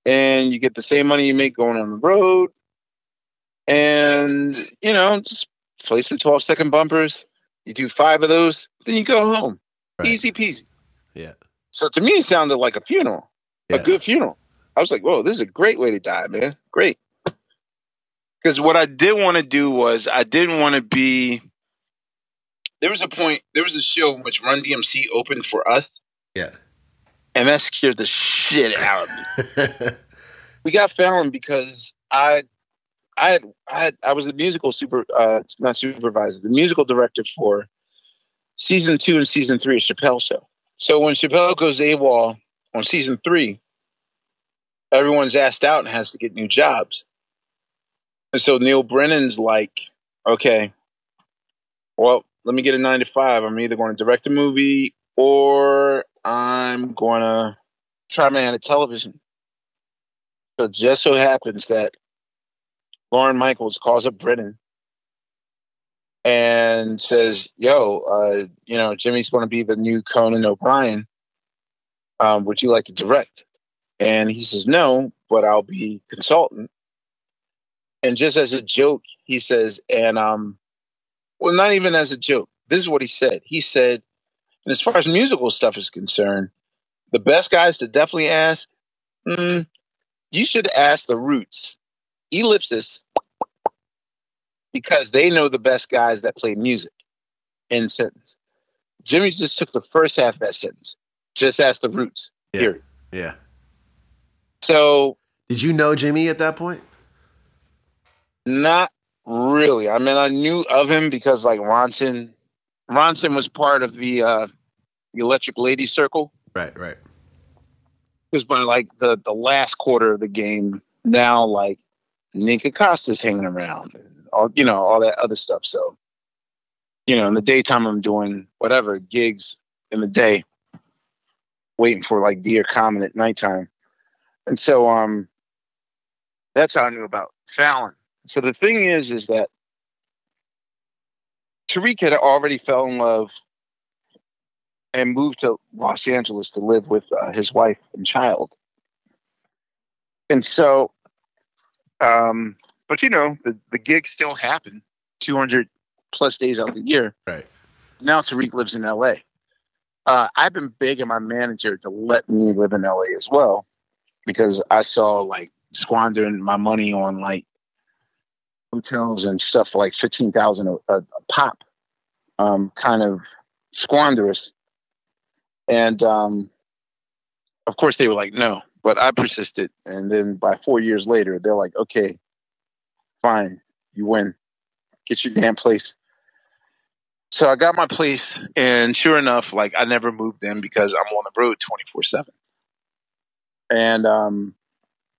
[SPEAKER 2] and you get the same money you make going on the road, and you know just play some 12 second bumpers. You do five of those, then you go home,
[SPEAKER 1] Right.
[SPEAKER 2] easy peasy."
[SPEAKER 1] Yeah.
[SPEAKER 2] So to me, it sounded like a funeral
[SPEAKER 1] Yeah.
[SPEAKER 2] a good funeral. I was like, whoa, this is a great way to die, man. Great. Because what I did want to do was I didn't want to be. There was a point, there was a show in which Run DMC opened for us,
[SPEAKER 1] Yeah.
[SPEAKER 2] and that scared the shit out of me. we got Fallon because I, I had, I had, I was the musical super, uh, not supervisor, the musical director for season two and season three of Chappelle Show. So when Chappelle goes AWOL on season three, everyone's asked out and has to get new jobs. And so Neal Brennan's like, okay, well, let me get a nine to five. I'm either going to direct a movie or I'm going to try my hand at television. So just so happens that Lorne Michaels calls up Brennan and says, "Yo, uh, you know, Jimmy's going to be the new Conan O'Brien. Um, would you like to direct?" And he says, "No, but I'll be consultant." And just as a joke, he says, "And um, well, not even as a joke. This is what he said. He said, and as far as musical stuff is concerned, the best guys to definitely ask, mm, you should ask the Roots, Ellipsis, because they know the best guys that play music." In sentence, Jimmy just took the first half of that sentence. Just ask the Roots.
[SPEAKER 1] Yeah.
[SPEAKER 2] Period.
[SPEAKER 1] yeah.
[SPEAKER 2] So
[SPEAKER 1] Did you know Jimmy at that point?
[SPEAKER 2] not really. I mean, I knew of him because like Ronson, Ronson was part of the uh, the Electric Lady Circle.
[SPEAKER 1] Right, right.
[SPEAKER 2] Because by like the the last quarter of the game, now like Nikka Costa's hanging around, and all you know, all that other stuff. So, you know, in the daytime, I'm doing whatever gigs in the day, waiting for like Dear Common at nighttime, and so um, that's how I knew about Fallon. So the thing is, is that Tariq had already fell in love and moved to Los Angeles to live with uh, his wife and child. And so, um, but you know, the, the gigs still happen 200 plus days out of the year.
[SPEAKER 1] Right.
[SPEAKER 2] Now Tariq lives in LA. Uh, I've been begging my manager to let me live in LA as well because I saw like squandering my money on like hotels and stuff for like 15,000 a, a pop, um, kind of squanderous. And um, of course, they were like, no, but I persisted. And then by four years later, they're like, okay, fine, you win. Get your damn place. So I got my place, and sure enough, like I never moved in because I'm on the road 24 7. And um,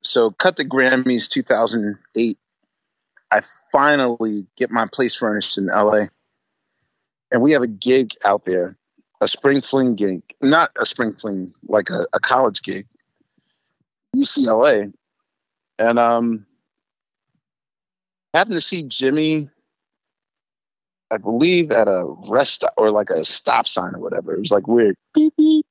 [SPEAKER 2] so, cut the Grammys 2008. I finally get my place furnished in LA. And we have a gig out there a spring fling gig, not a spring fling, like a, a college gig, UCLA, and um, happened to see Jimmy. I believe at a rest or like a stop sign or whatever. It was like weird, beep beep.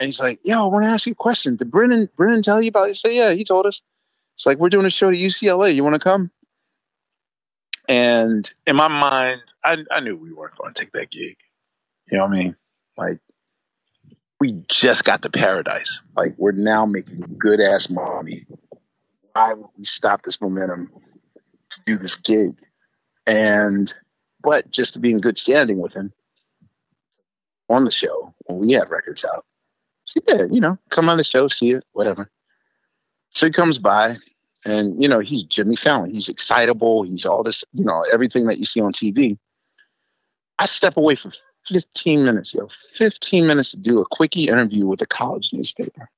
[SPEAKER 2] And he's like, "Yo, I want to ask you a question. Did Brennan Brennan tell you about it?" I say, "Yeah, he told us." It's like we're doing a show at UCLA. You want to come? And in my mind, I, I knew we weren't going to take that gig. You know what I mean? Like, we just got to paradise. Like, we're now making good ass money. Why would we stop this momentum to do this gig? And, but just to be in good standing with him on the show when we have records out. So yeah, you know, come on the show, see it, whatever. So he comes by and, you know, he's Jimmy Fallon. He's excitable. He's all this, you know, everything that you see on TV. I step away for 15 minutes, yo, 15 minutes to do a quickie interview with a college newspaper.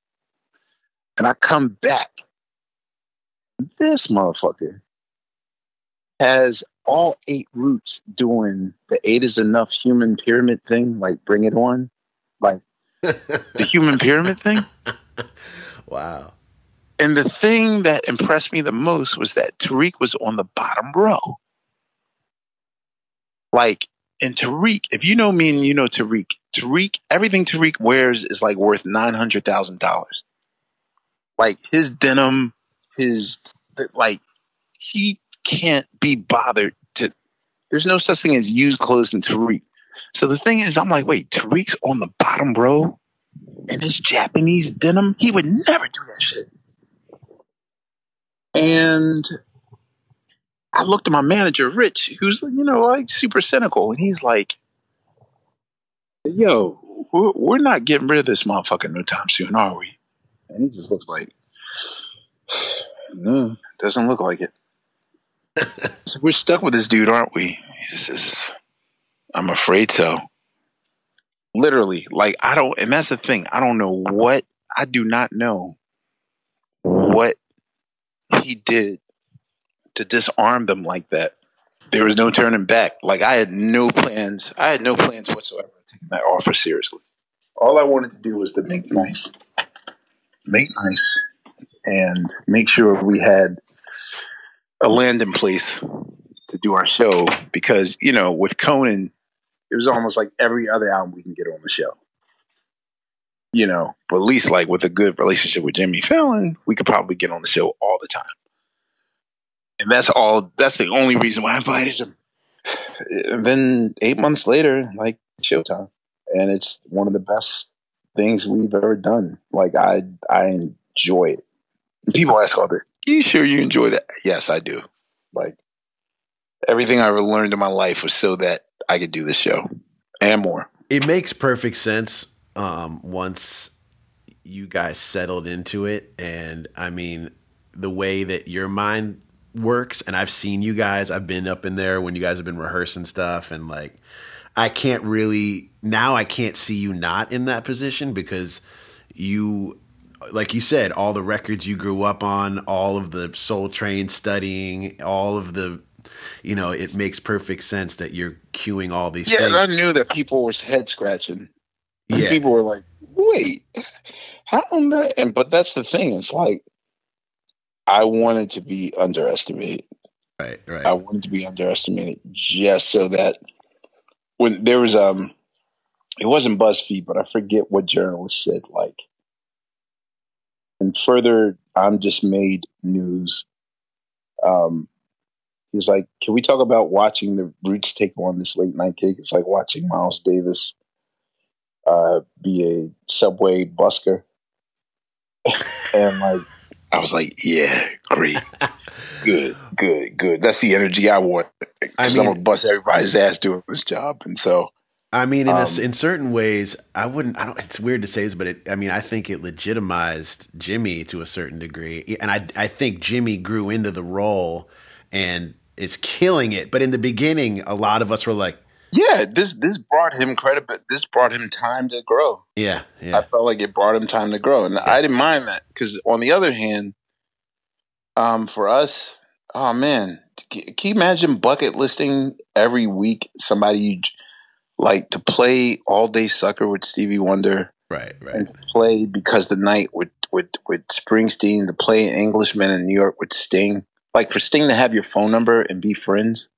[SPEAKER 2] And I come back. This motherfucker has all eight roots doing the eight is enough human pyramid thing, like bring it on, like the human pyramid thing.
[SPEAKER 1] Wow.
[SPEAKER 2] And the thing that impressed me the most was that Tariq was on the bottom row. Like and Tariq, if you know me and you know Tariq, Tariq, everything Tariq wears is like worth nine hundred thousand dollars. Like his denim, his like he can't be bothered to. There's no such thing as used clothes in Tariq. So the thing is, I'm like, wait, Tariq's on the bottom row, and his Japanese denim. He would never do that shit. And I looked at my manager, Rich, who's you know like super cynical, and he's like, "Yo, we're, not getting rid of this motherfucker no time soon, are we?" And he just looks like, "No, doesn't look like it." so we're stuck with this dude, aren't we? He says, "I'm afraid so." Literally, like I don't, and that's the thing. I don't know what I do not know what he did to disarm them like that. There was no turning back. Like I had no plans. I had no plans whatsoever taking that offer seriously. All I wanted to do was to make nice, make nice, and make sure we had a landing place to do our show. Because you know, with Conan, it was almost like every other album we can get on the show. You know, but at least like with a good relationship with Jimmy Fallon, we could probably get on the show all the time and that's all. That's the only reason why I invited him. And then eight months later, like Showtime, and it's one of the best things we've ever done. Like I, I enjoy it. And people ask all the, "You sure you enjoy that?" Yes, I do. Like everything I ever learned in my life was so that I could do this show and more.
[SPEAKER 1] It makes perfect sense um, once you guys settled into it, and I mean the way that your mind works, and I've seen you guys. I've been up in there when you guys have been rehearsing stuff, and like, I can't really now. I can't see you not in that position because you, like you said, all the records you grew up on, all of the Soul Train studying, all of the, you know, it makes perfect sense that you're cueing all these.
[SPEAKER 2] Yeah,
[SPEAKER 1] things.
[SPEAKER 2] and I knew that people were head scratching.
[SPEAKER 1] Yeah.
[SPEAKER 2] People were like, "Wait, how am I?" And but that's the thing. It's like I wanted to be underestimated.
[SPEAKER 1] Right, right.
[SPEAKER 2] I wanted to be underestimated just so that when there was um, it wasn't BuzzFeed, but I forget what journalist said like, and further, I'm just made news. Um, he's like, "Can we talk about watching the Roots take on this late night gig? It's like watching Miles Davis." Uh, be a subway busker, and like I was like, yeah, great, good, good, good. That's the energy I want.
[SPEAKER 1] I mean-
[SPEAKER 2] am gonna bust everybody's ass doing this job, and so
[SPEAKER 1] I mean, in a,
[SPEAKER 2] Um,
[SPEAKER 1] in certain ways, I wouldn't. I don't. It's weird to say this, but it, I mean, I think it legitimized Jimmy to a certain degree, and I I think Jimmy grew into the role and is killing it. But in the beginning, a lot of us were like,
[SPEAKER 2] yeah, this this brought him credit, but this brought him time to grow.
[SPEAKER 1] yeah,
[SPEAKER 2] I felt like it brought him time to grow, and I didn't mind that because on the other hand, um, for us, oh man, can can you imagine bucket listing every week somebody you like to play all day sucker with Stevie Wonder?
[SPEAKER 1] right, right.
[SPEAKER 2] and play because the night with with with Springsteen to play Englishman in New York with Sting. Like for Sting to have your phone number and be friends.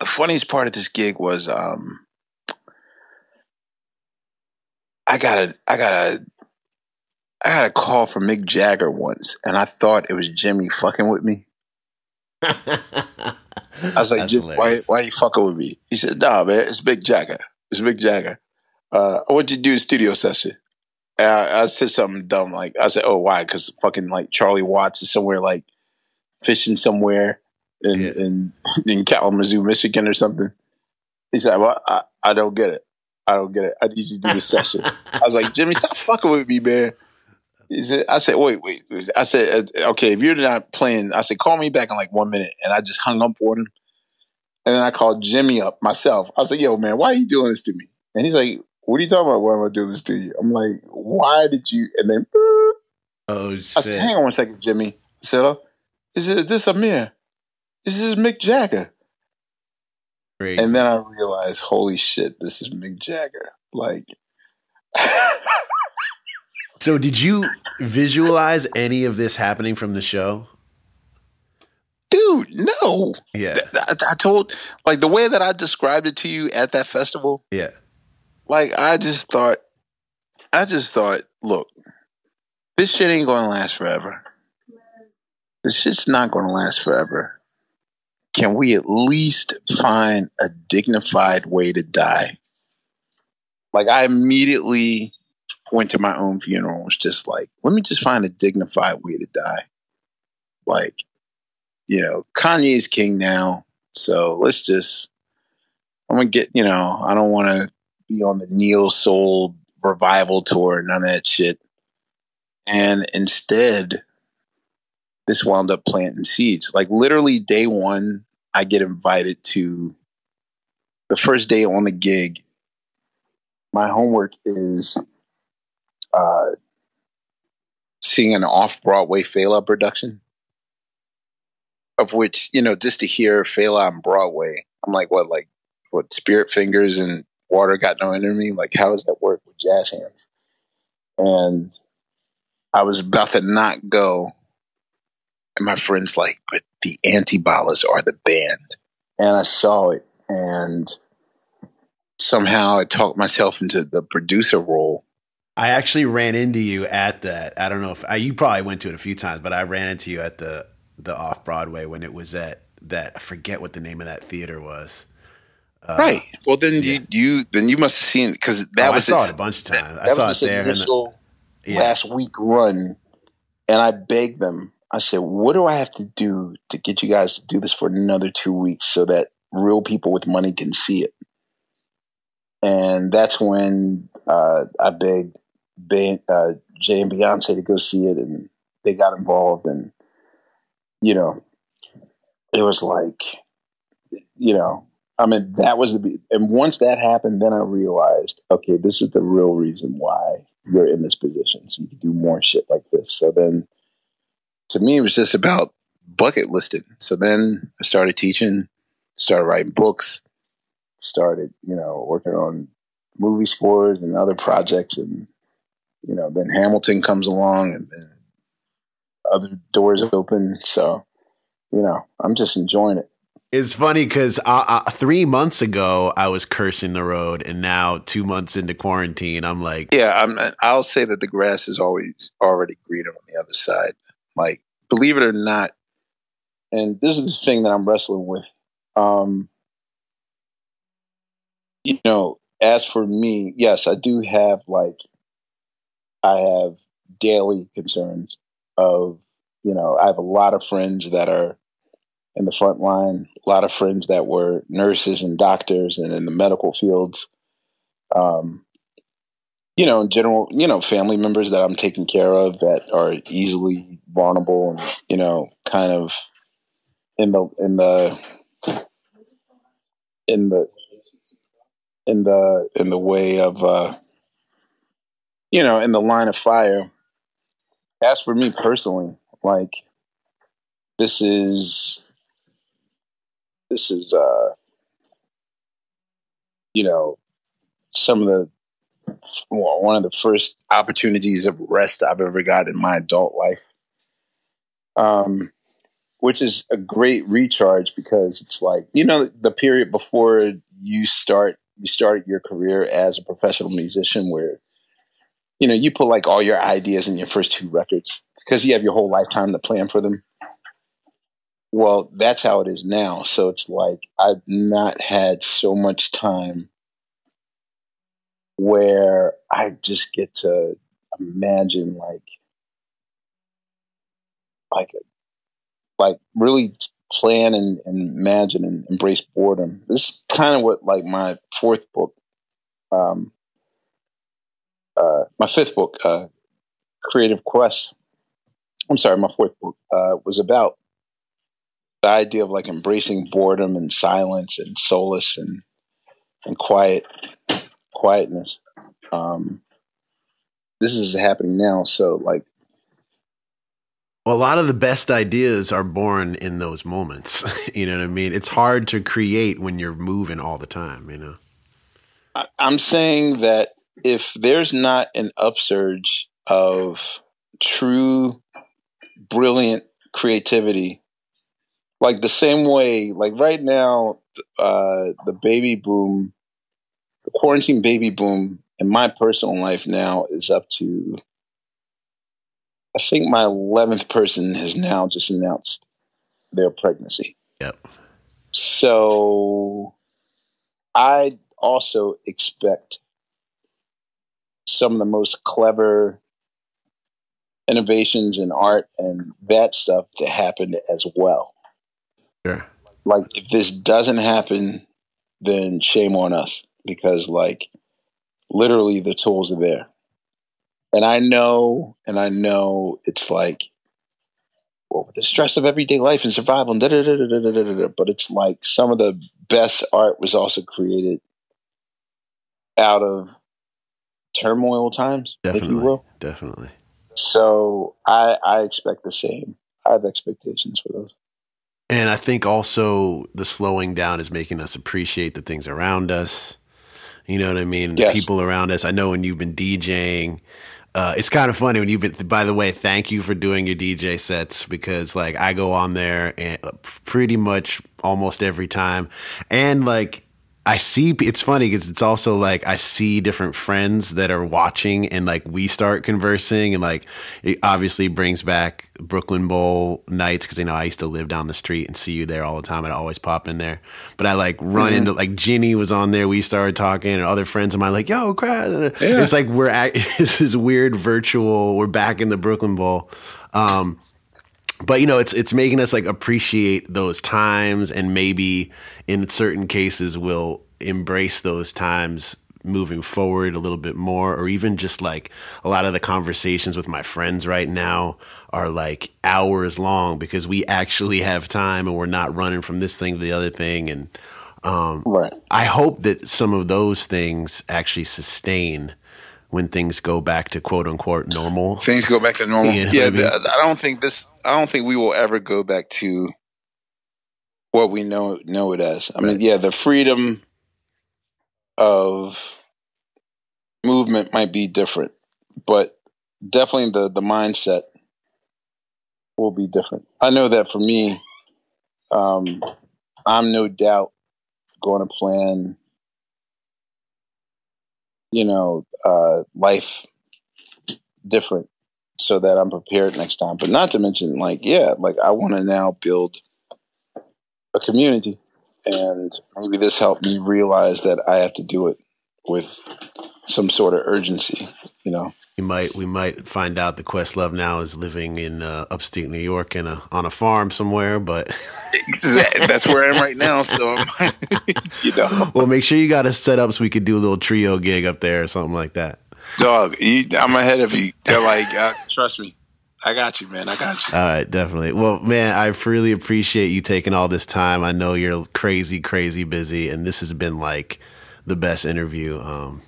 [SPEAKER 2] The funniest part of this gig was um I got a I got a I got a call from Mick Jagger once and I thought it was Jimmy fucking with me. I was like, "Jim, why why you fucking with me? He said, Nah, man, it's Mick Jagger. It's Mick Jagger. Uh, I want you to do a studio session. And I, I said something dumb like I said, "Oh, why?" Because fucking like Charlie Watts is somewhere like fishing somewhere in
[SPEAKER 1] Yeah.
[SPEAKER 2] in in Kalamazoo, Michigan, or something. He said, "Well, I, I don't get it. I don't get it. I need you to do this session." I was like, "Jimmy, stop fucking with me, man." He said, "I said, wait, wait." I said, uh, "Okay, if you're not playing," I said, "Call me back in like one minute." And I just hung up on him. And then I called Jimmy up myself. I was like, "Yo, man, why are you doing this to me?" And he's like, "What are you talking about? Why am I doing this to you?" I'm like, "Why did you?" And then
[SPEAKER 1] oh shit!
[SPEAKER 2] I said, "Hang on one second, Jimmy." I said, "Is this Ahmir? This is Mick Jagger."
[SPEAKER 1] Crazy.
[SPEAKER 2] And then I realized, holy shit, this is Mick Jagger. Like,
[SPEAKER 1] so, did you visualize any of this happening from the show?
[SPEAKER 2] dude, no.
[SPEAKER 1] Yeah,
[SPEAKER 2] I, told, like, the way that I described it to you at that festival,
[SPEAKER 1] yeah,
[SPEAKER 2] like, I just thought, I just thought, look, this shit ain't going to last forever. This shit's not going to last forever. Can we at least find a dignified way to die? Like, I immediately went to my own funeral and was just like, let me just find a dignified way to die. Like, you know, Kanye's king now. So let's just, I'm going to get, you know, I don't want to be on the Neo Soul revival tour, none of that shit. And instead, this wound up planting seeds. Like literally day one, I get invited to the first day on the gig. My homework is uh, seeing an off Broadway Fela production, of which you know just to hear Fela on Broadway, I'm like, what, like what? Spirit Fingers and Water Got No Enemy. Like, how does that work with jazz hands? And I was about to not go, and my friend's like, but the Antibalas are the band, and I saw it, and somehow I talked myself into the producer role.
[SPEAKER 1] I actually ran into you at that. I don't know if I, you probably went to it a few times, but I ran into you at the the off Broadway when it was at that. I forget what the name of that theater was. Uh,
[SPEAKER 2] right. Well, then you you then you must have seen because that
[SPEAKER 1] oh,
[SPEAKER 2] was
[SPEAKER 1] I saw
[SPEAKER 2] its-
[SPEAKER 1] it a bunch of times.
[SPEAKER 2] that
[SPEAKER 1] I saw
[SPEAKER 2] was
[SPEAKER 1] it there.
[SPEAKER 2] initial
[SPEAKER 1] yeah.
[SPEAKER 2] last week run, and I begged them. I said, "What do I have to do to get you guys to do this for another two weeks so that real people with money can see it?" And that's when uh, I begged ben, uh, Jay and Beyonce to go see it, and they got involved, and you know, it was like, you know, I mean, that was the, and once that happened, then I realized, okay, this is the real reason why you're in this position. So you can do more shit like this. So then to me, it was just about bucket listing. So then I started teaching, started writing books, started, you know, working on movie scores and other projects. And, you know, then Hamilton comes along and then other doors open. So, you know, I'm just enjoying it.
[SPEAKER 1] It's funny because uh, uh, three months ago I was cursing the road, and now two months into quarantine, I'm like,
[SPEAKER 2] yeah, I'm. I'll say that the grass is always already greener on the other side. Like, believe it or not, and this is the thing that I'm wrestling with. Um, you know, as for me, yes, I do have like, I have daily concerns of, you know, I have a lot of friends that are in the front line, a lot of friends that were nurses and doctors and in the medical fields. Um, you know, in general, you know, family members that I'm taking care of that are easily vulnerable and, you know, kind of in the in the in the in the in the way of uh you know, in the line of fire. As for me personally, like this is this is uh you know some of the well, one of the first opportunities of rest I've ever got in my adult life. Um, which is a great recharge because it's like you know the period before you start you started your career as a professional musician where you know you put like all your ideas in your first two records because you have your whole lifetime to plan for them well that's how it is now so it's like i've not had so much time where I just get to imagine like like like really plan and, and imagine and embrace boredom. This is kind of what like my fourth book, um, uh, my fifth book, uh, Creative Quest. I'm sorry, my fourth book uh, was about the idea of like embracing boredom and silence and solace and and quiet quietness. Um, this is happening now. So, like,
[SPEAKER 1] well, a lot of the best ideas are born in those moments. you know what I mean? It's hard to create when you're moving all the time, you know?
[SPEAKER 2] I, I'm saying that if there's not an upsurge of true, brilliant creativity, like the same way, like right now, uh, the baby boom the quarantine baby boom in my personal life now is up to I think my 11th person has now just announced their pregnancy.
[SPEAKER 1] Yep.
[SPEAKER 2] So I also expect some of the most clever innovations in art and that stuff to happen as well.
[SPEAKER 1] Sure.
[SPEAKER 2] Like if this doesn't happen, then shame on us because like literally the tools are there. And I know, and I know it's like, well, the stress of everyday life and survival, and da, da, da, but it's like some of the best art was also created out of turmoil times,
[SPEAKER 1] definitely,
[SPEAKER 2] if you will.
[SPEAKER 1] Definitely.
[SPEAKER 2] So I, I expect the same. I have expectations for those.
[SPEAKER 1] And I think also the slowing down is making us appreciate the things around us you know what I mean? Yes. The people around us. I know when you've been DJing, uh, it's kind of funny when you've been. By the way, thank you for doing your DJ sets because like I go on there and uh, pretty much almost every time, and like I see it's funny because it's also like I see different friends that are watching and like we start conversing and like it obviously brings back Brooklyn Bowl nights because you know I used to live down the street and see you there all the time. I'd always pop in there, but I like run into like Ginny was on there. We started talking and other friends of mine like yo, crap. Yeah. It's like we're at this is weird virtual. We're back in the Brooklyn Bowl. Um, but you know it's it's making us like appreciate those times and maybe in certain cases we'll embrace those times moving forward a little bit more or even just like a lot of the conversations with my friends right now are like hours long because we actually have time and we're not running from this thing to the other thing and um,
[SPEAKER 2] right.
[SPEAKER 1] I hope that some of those things actually sustain when things go back to quote unquote normal.
[SPEAKER 2] Things go back to normal. You know yeah, I, mean? I don't think this. I don't think we will ever go back to what we know know it as. I right. mean, yeah, the freedom of movement might be different, but definitely the the mindset will be different. I know that for me, um, I'm no doubt going to plan, you know, uh, life different so that I'm prepared next time. But not to mention, like, yeah, like I want to now build a community, and maybe this helped me realize that I have to do it with some sort of urgency. You know,
[SPEAKER 1] we might we might find out that Questlove now is living in uh, upstate New York in a on a farm somewhere, but
[SPEAKER 2] that's where I am right now. So
[SPEAKER 1] you know, well, make sure you got us set up so we could do a little trio gig up there or something like that.
[SPEAKER 2] Dog, you, I'm ahead of you. They're like, uh, trust me. I got you, man. I got you.
[SPEAKER 1] All right, definitely. Well, man, I really appreciate you taking all this time. I know you're crazy, crazy busy, and this has been like the best interview um,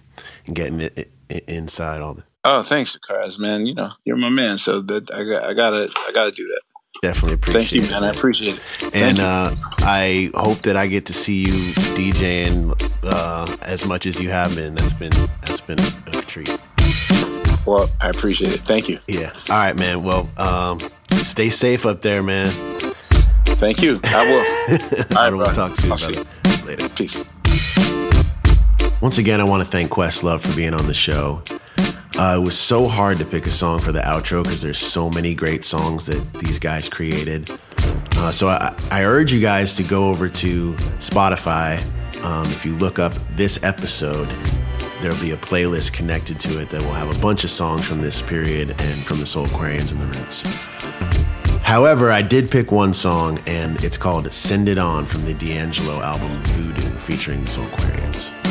[SPEAKER 1] and getting it, it, inside all this.
[SPEAKER 2] Oh, thanks, Kraz, man. You know, you're my man, so that I got, I gotta, I gotta do that.
[SPEAKER 1] Definitely appreciate.
[SPEAKER 2] Thank you, man. I appreciate it.
[SPEAKER 1] and uh, I hope that I get to see you DJing uh, as much as you have been. That's been that's been a treat.
[SPEAKER 2] Well, I appreciate it. Thank you.
[SPEAKER 1] Yeah. All right, man. Well, um, stay safe up there, man.
[SPEAKER 2] Thank you. I will.
[SPEAKER 1] All right, we'll talk to you, brother. You.
[SPEAKER 2] Later. Peace.
[SPEAKER 1] Once again, I want to thank Questlove for being on the show. Uh, it was so hard to pick a song for the outro because there's so many great songs that these guys created. Uh, so I, I, urge you guys to go over to Spotify. Um, if you look up this episode, there'll be a playlist connected to it that will have a bunch of songs from this period and from the Soulquarians and the Roots. However, I did pick one song, and it's called Send It On from the D'Angelo album Voodoo featuring the Soulquarians.
[SPEAKER 3] Eric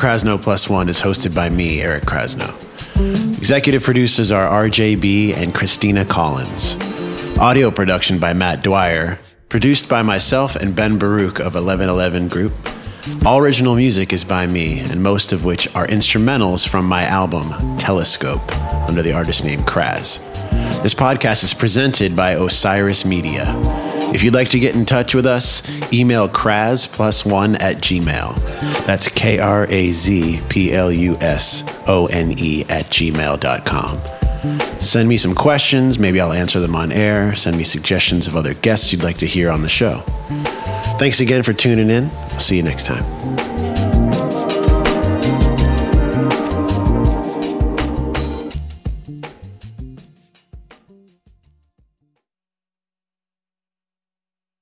[SPEAKER 3] Krasno Plus One is hosted by me, Eric Krasno. Executive producers are RJ Bee and Christina Collins. Audio production by Matt Dwyer. Produced by myself and Ben Baruch of 1111 Group. All original music is by me, and most of which are instrumentals from my album, Telescope, under the artist name Kraz. This podcast is presented by Osiris Media. If you'd like to get in touch with us, email Kraz plus one at Gmail. That's K R A Z P L U S O N E at gmail.com. Send me some questions. Maybe I'll answer them on air. Send me suggestions of other guests you'd like to hear on the show. Thanks again for tuning in. I'll see you next time.